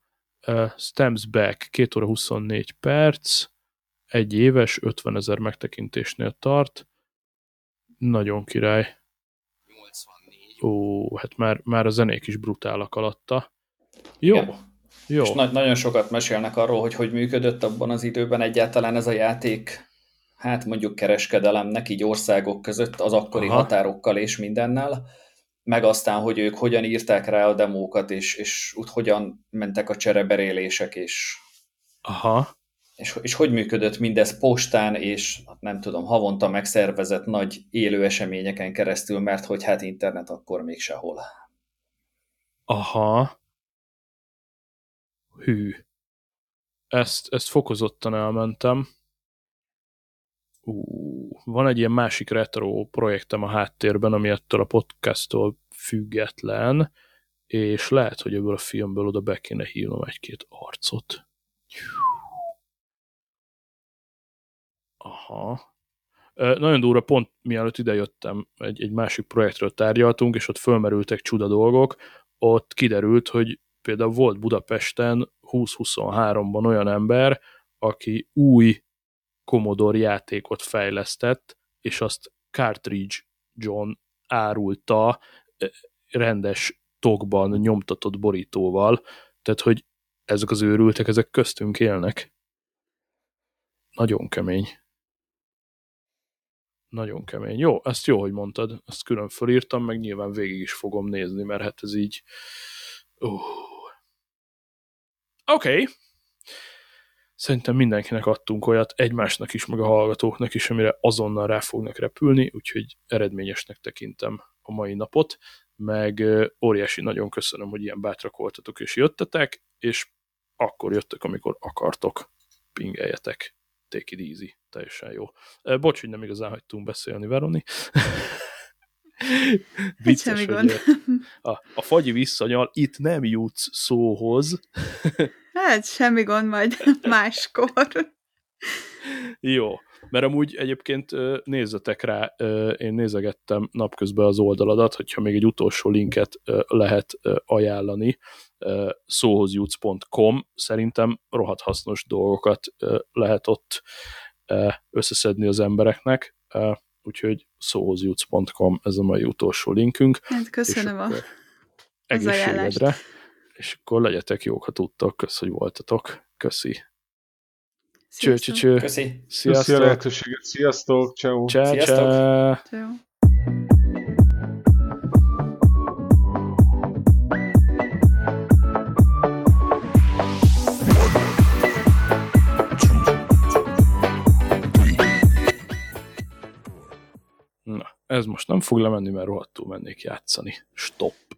Uh, Stems Back, 2 óra 24 perc egy éves, 50 ezer megtekintésnél tart. Nagyon király. 84. Ó, hát már, már a zenék is brutálak alatta. Jó. Igen. Jó. És na- nagyon sokat mesélnek arról, hogy hogy működött abban az időben egyáltalán ez a játék, hát mondjuk kereskedelemnek, így országok között, az akkori Aha. határokkal és mindennel, meg aztán, hogy ők hogyan írták rá a demókat, és, és úgy hogyan mentek a csereberélések, és Aha és, és hogy működött mindez postán, és nem tudom, havonta megszervezett nagy élő eseményeken keresztül, mert hogy hát internet akkor még sehol. Aha. Hű. Ezt, ezt fokozottan elmentem. Ú, van egy ilyen másik retro projektem a háttérben, ami ettől a podcasttól független, és lehet, hogy ebből a filmből oda be kéne hívnom egy-két arcot. Aha. Nagyon durva, pont mielőtt idejöttem, egy, egy másik projektről tárgyaltunk, és ott fölmerültek csuda dolgok. Ott kiderült, hogy például volt Budapesten 2023-ban olyan ember, aki új Commodore játékot fejlesztett, és azt cartridge John árulta rendes tokban nyomtatott borítóval, tehát hogy ezek az őrültek, ezek köztünk élnek. Nagyon kemény. Nagyon kemény. Jó, ezt jó, hogy mondtad, ezt külön fölírtam, meg nyilván végig is fogom nézni, mert hát ez így... Oké. Okay. Szerintem mindenkinek adtunk olyat, egymásnak is, meg a hallgatóknak is, amire azonnal rá fognak repülni, úgyhogy eredményesnek tekintem a mai napot, meg óriási nagyon köszönöm, hogy ilyen bátrak voltatok és jöttetek, és akkor jöttek, amikor akartok, pingeljetek take it easy, teljesen jó. Bocs, hogy nem igazán hagytunk beszélni, Veroni. Vicces, hogy a, a fagyi visszanyal, itt nem jutsz szóhoz. hát semmi gond, majd máskor. jó, mert amúgy egyébként nézzetek rá, én nézegettem napközben az oldaladat, hogyha még egy utolsó linket lehet ajánlani, szóhozjutsz.com, szerintem rohadt hasznos dolgokat lehet ott összeszedni az embereknek, úgyhogy szóhozjutsz.com, ez a mai utolsó linkünk. Hát köszönöm a egészségedre, és akkor legyetek jók, ha tudtok, kösz, hogy voltatok. Köszi. Cső, cső, cső. Köszi. Sziasztok. Köszi a lehetőséget. Sziasztok. Ciao. Sziasztok. Ciao. Na, ez most nem fog lemenni, mert rohadtul mennék játszani. Stop.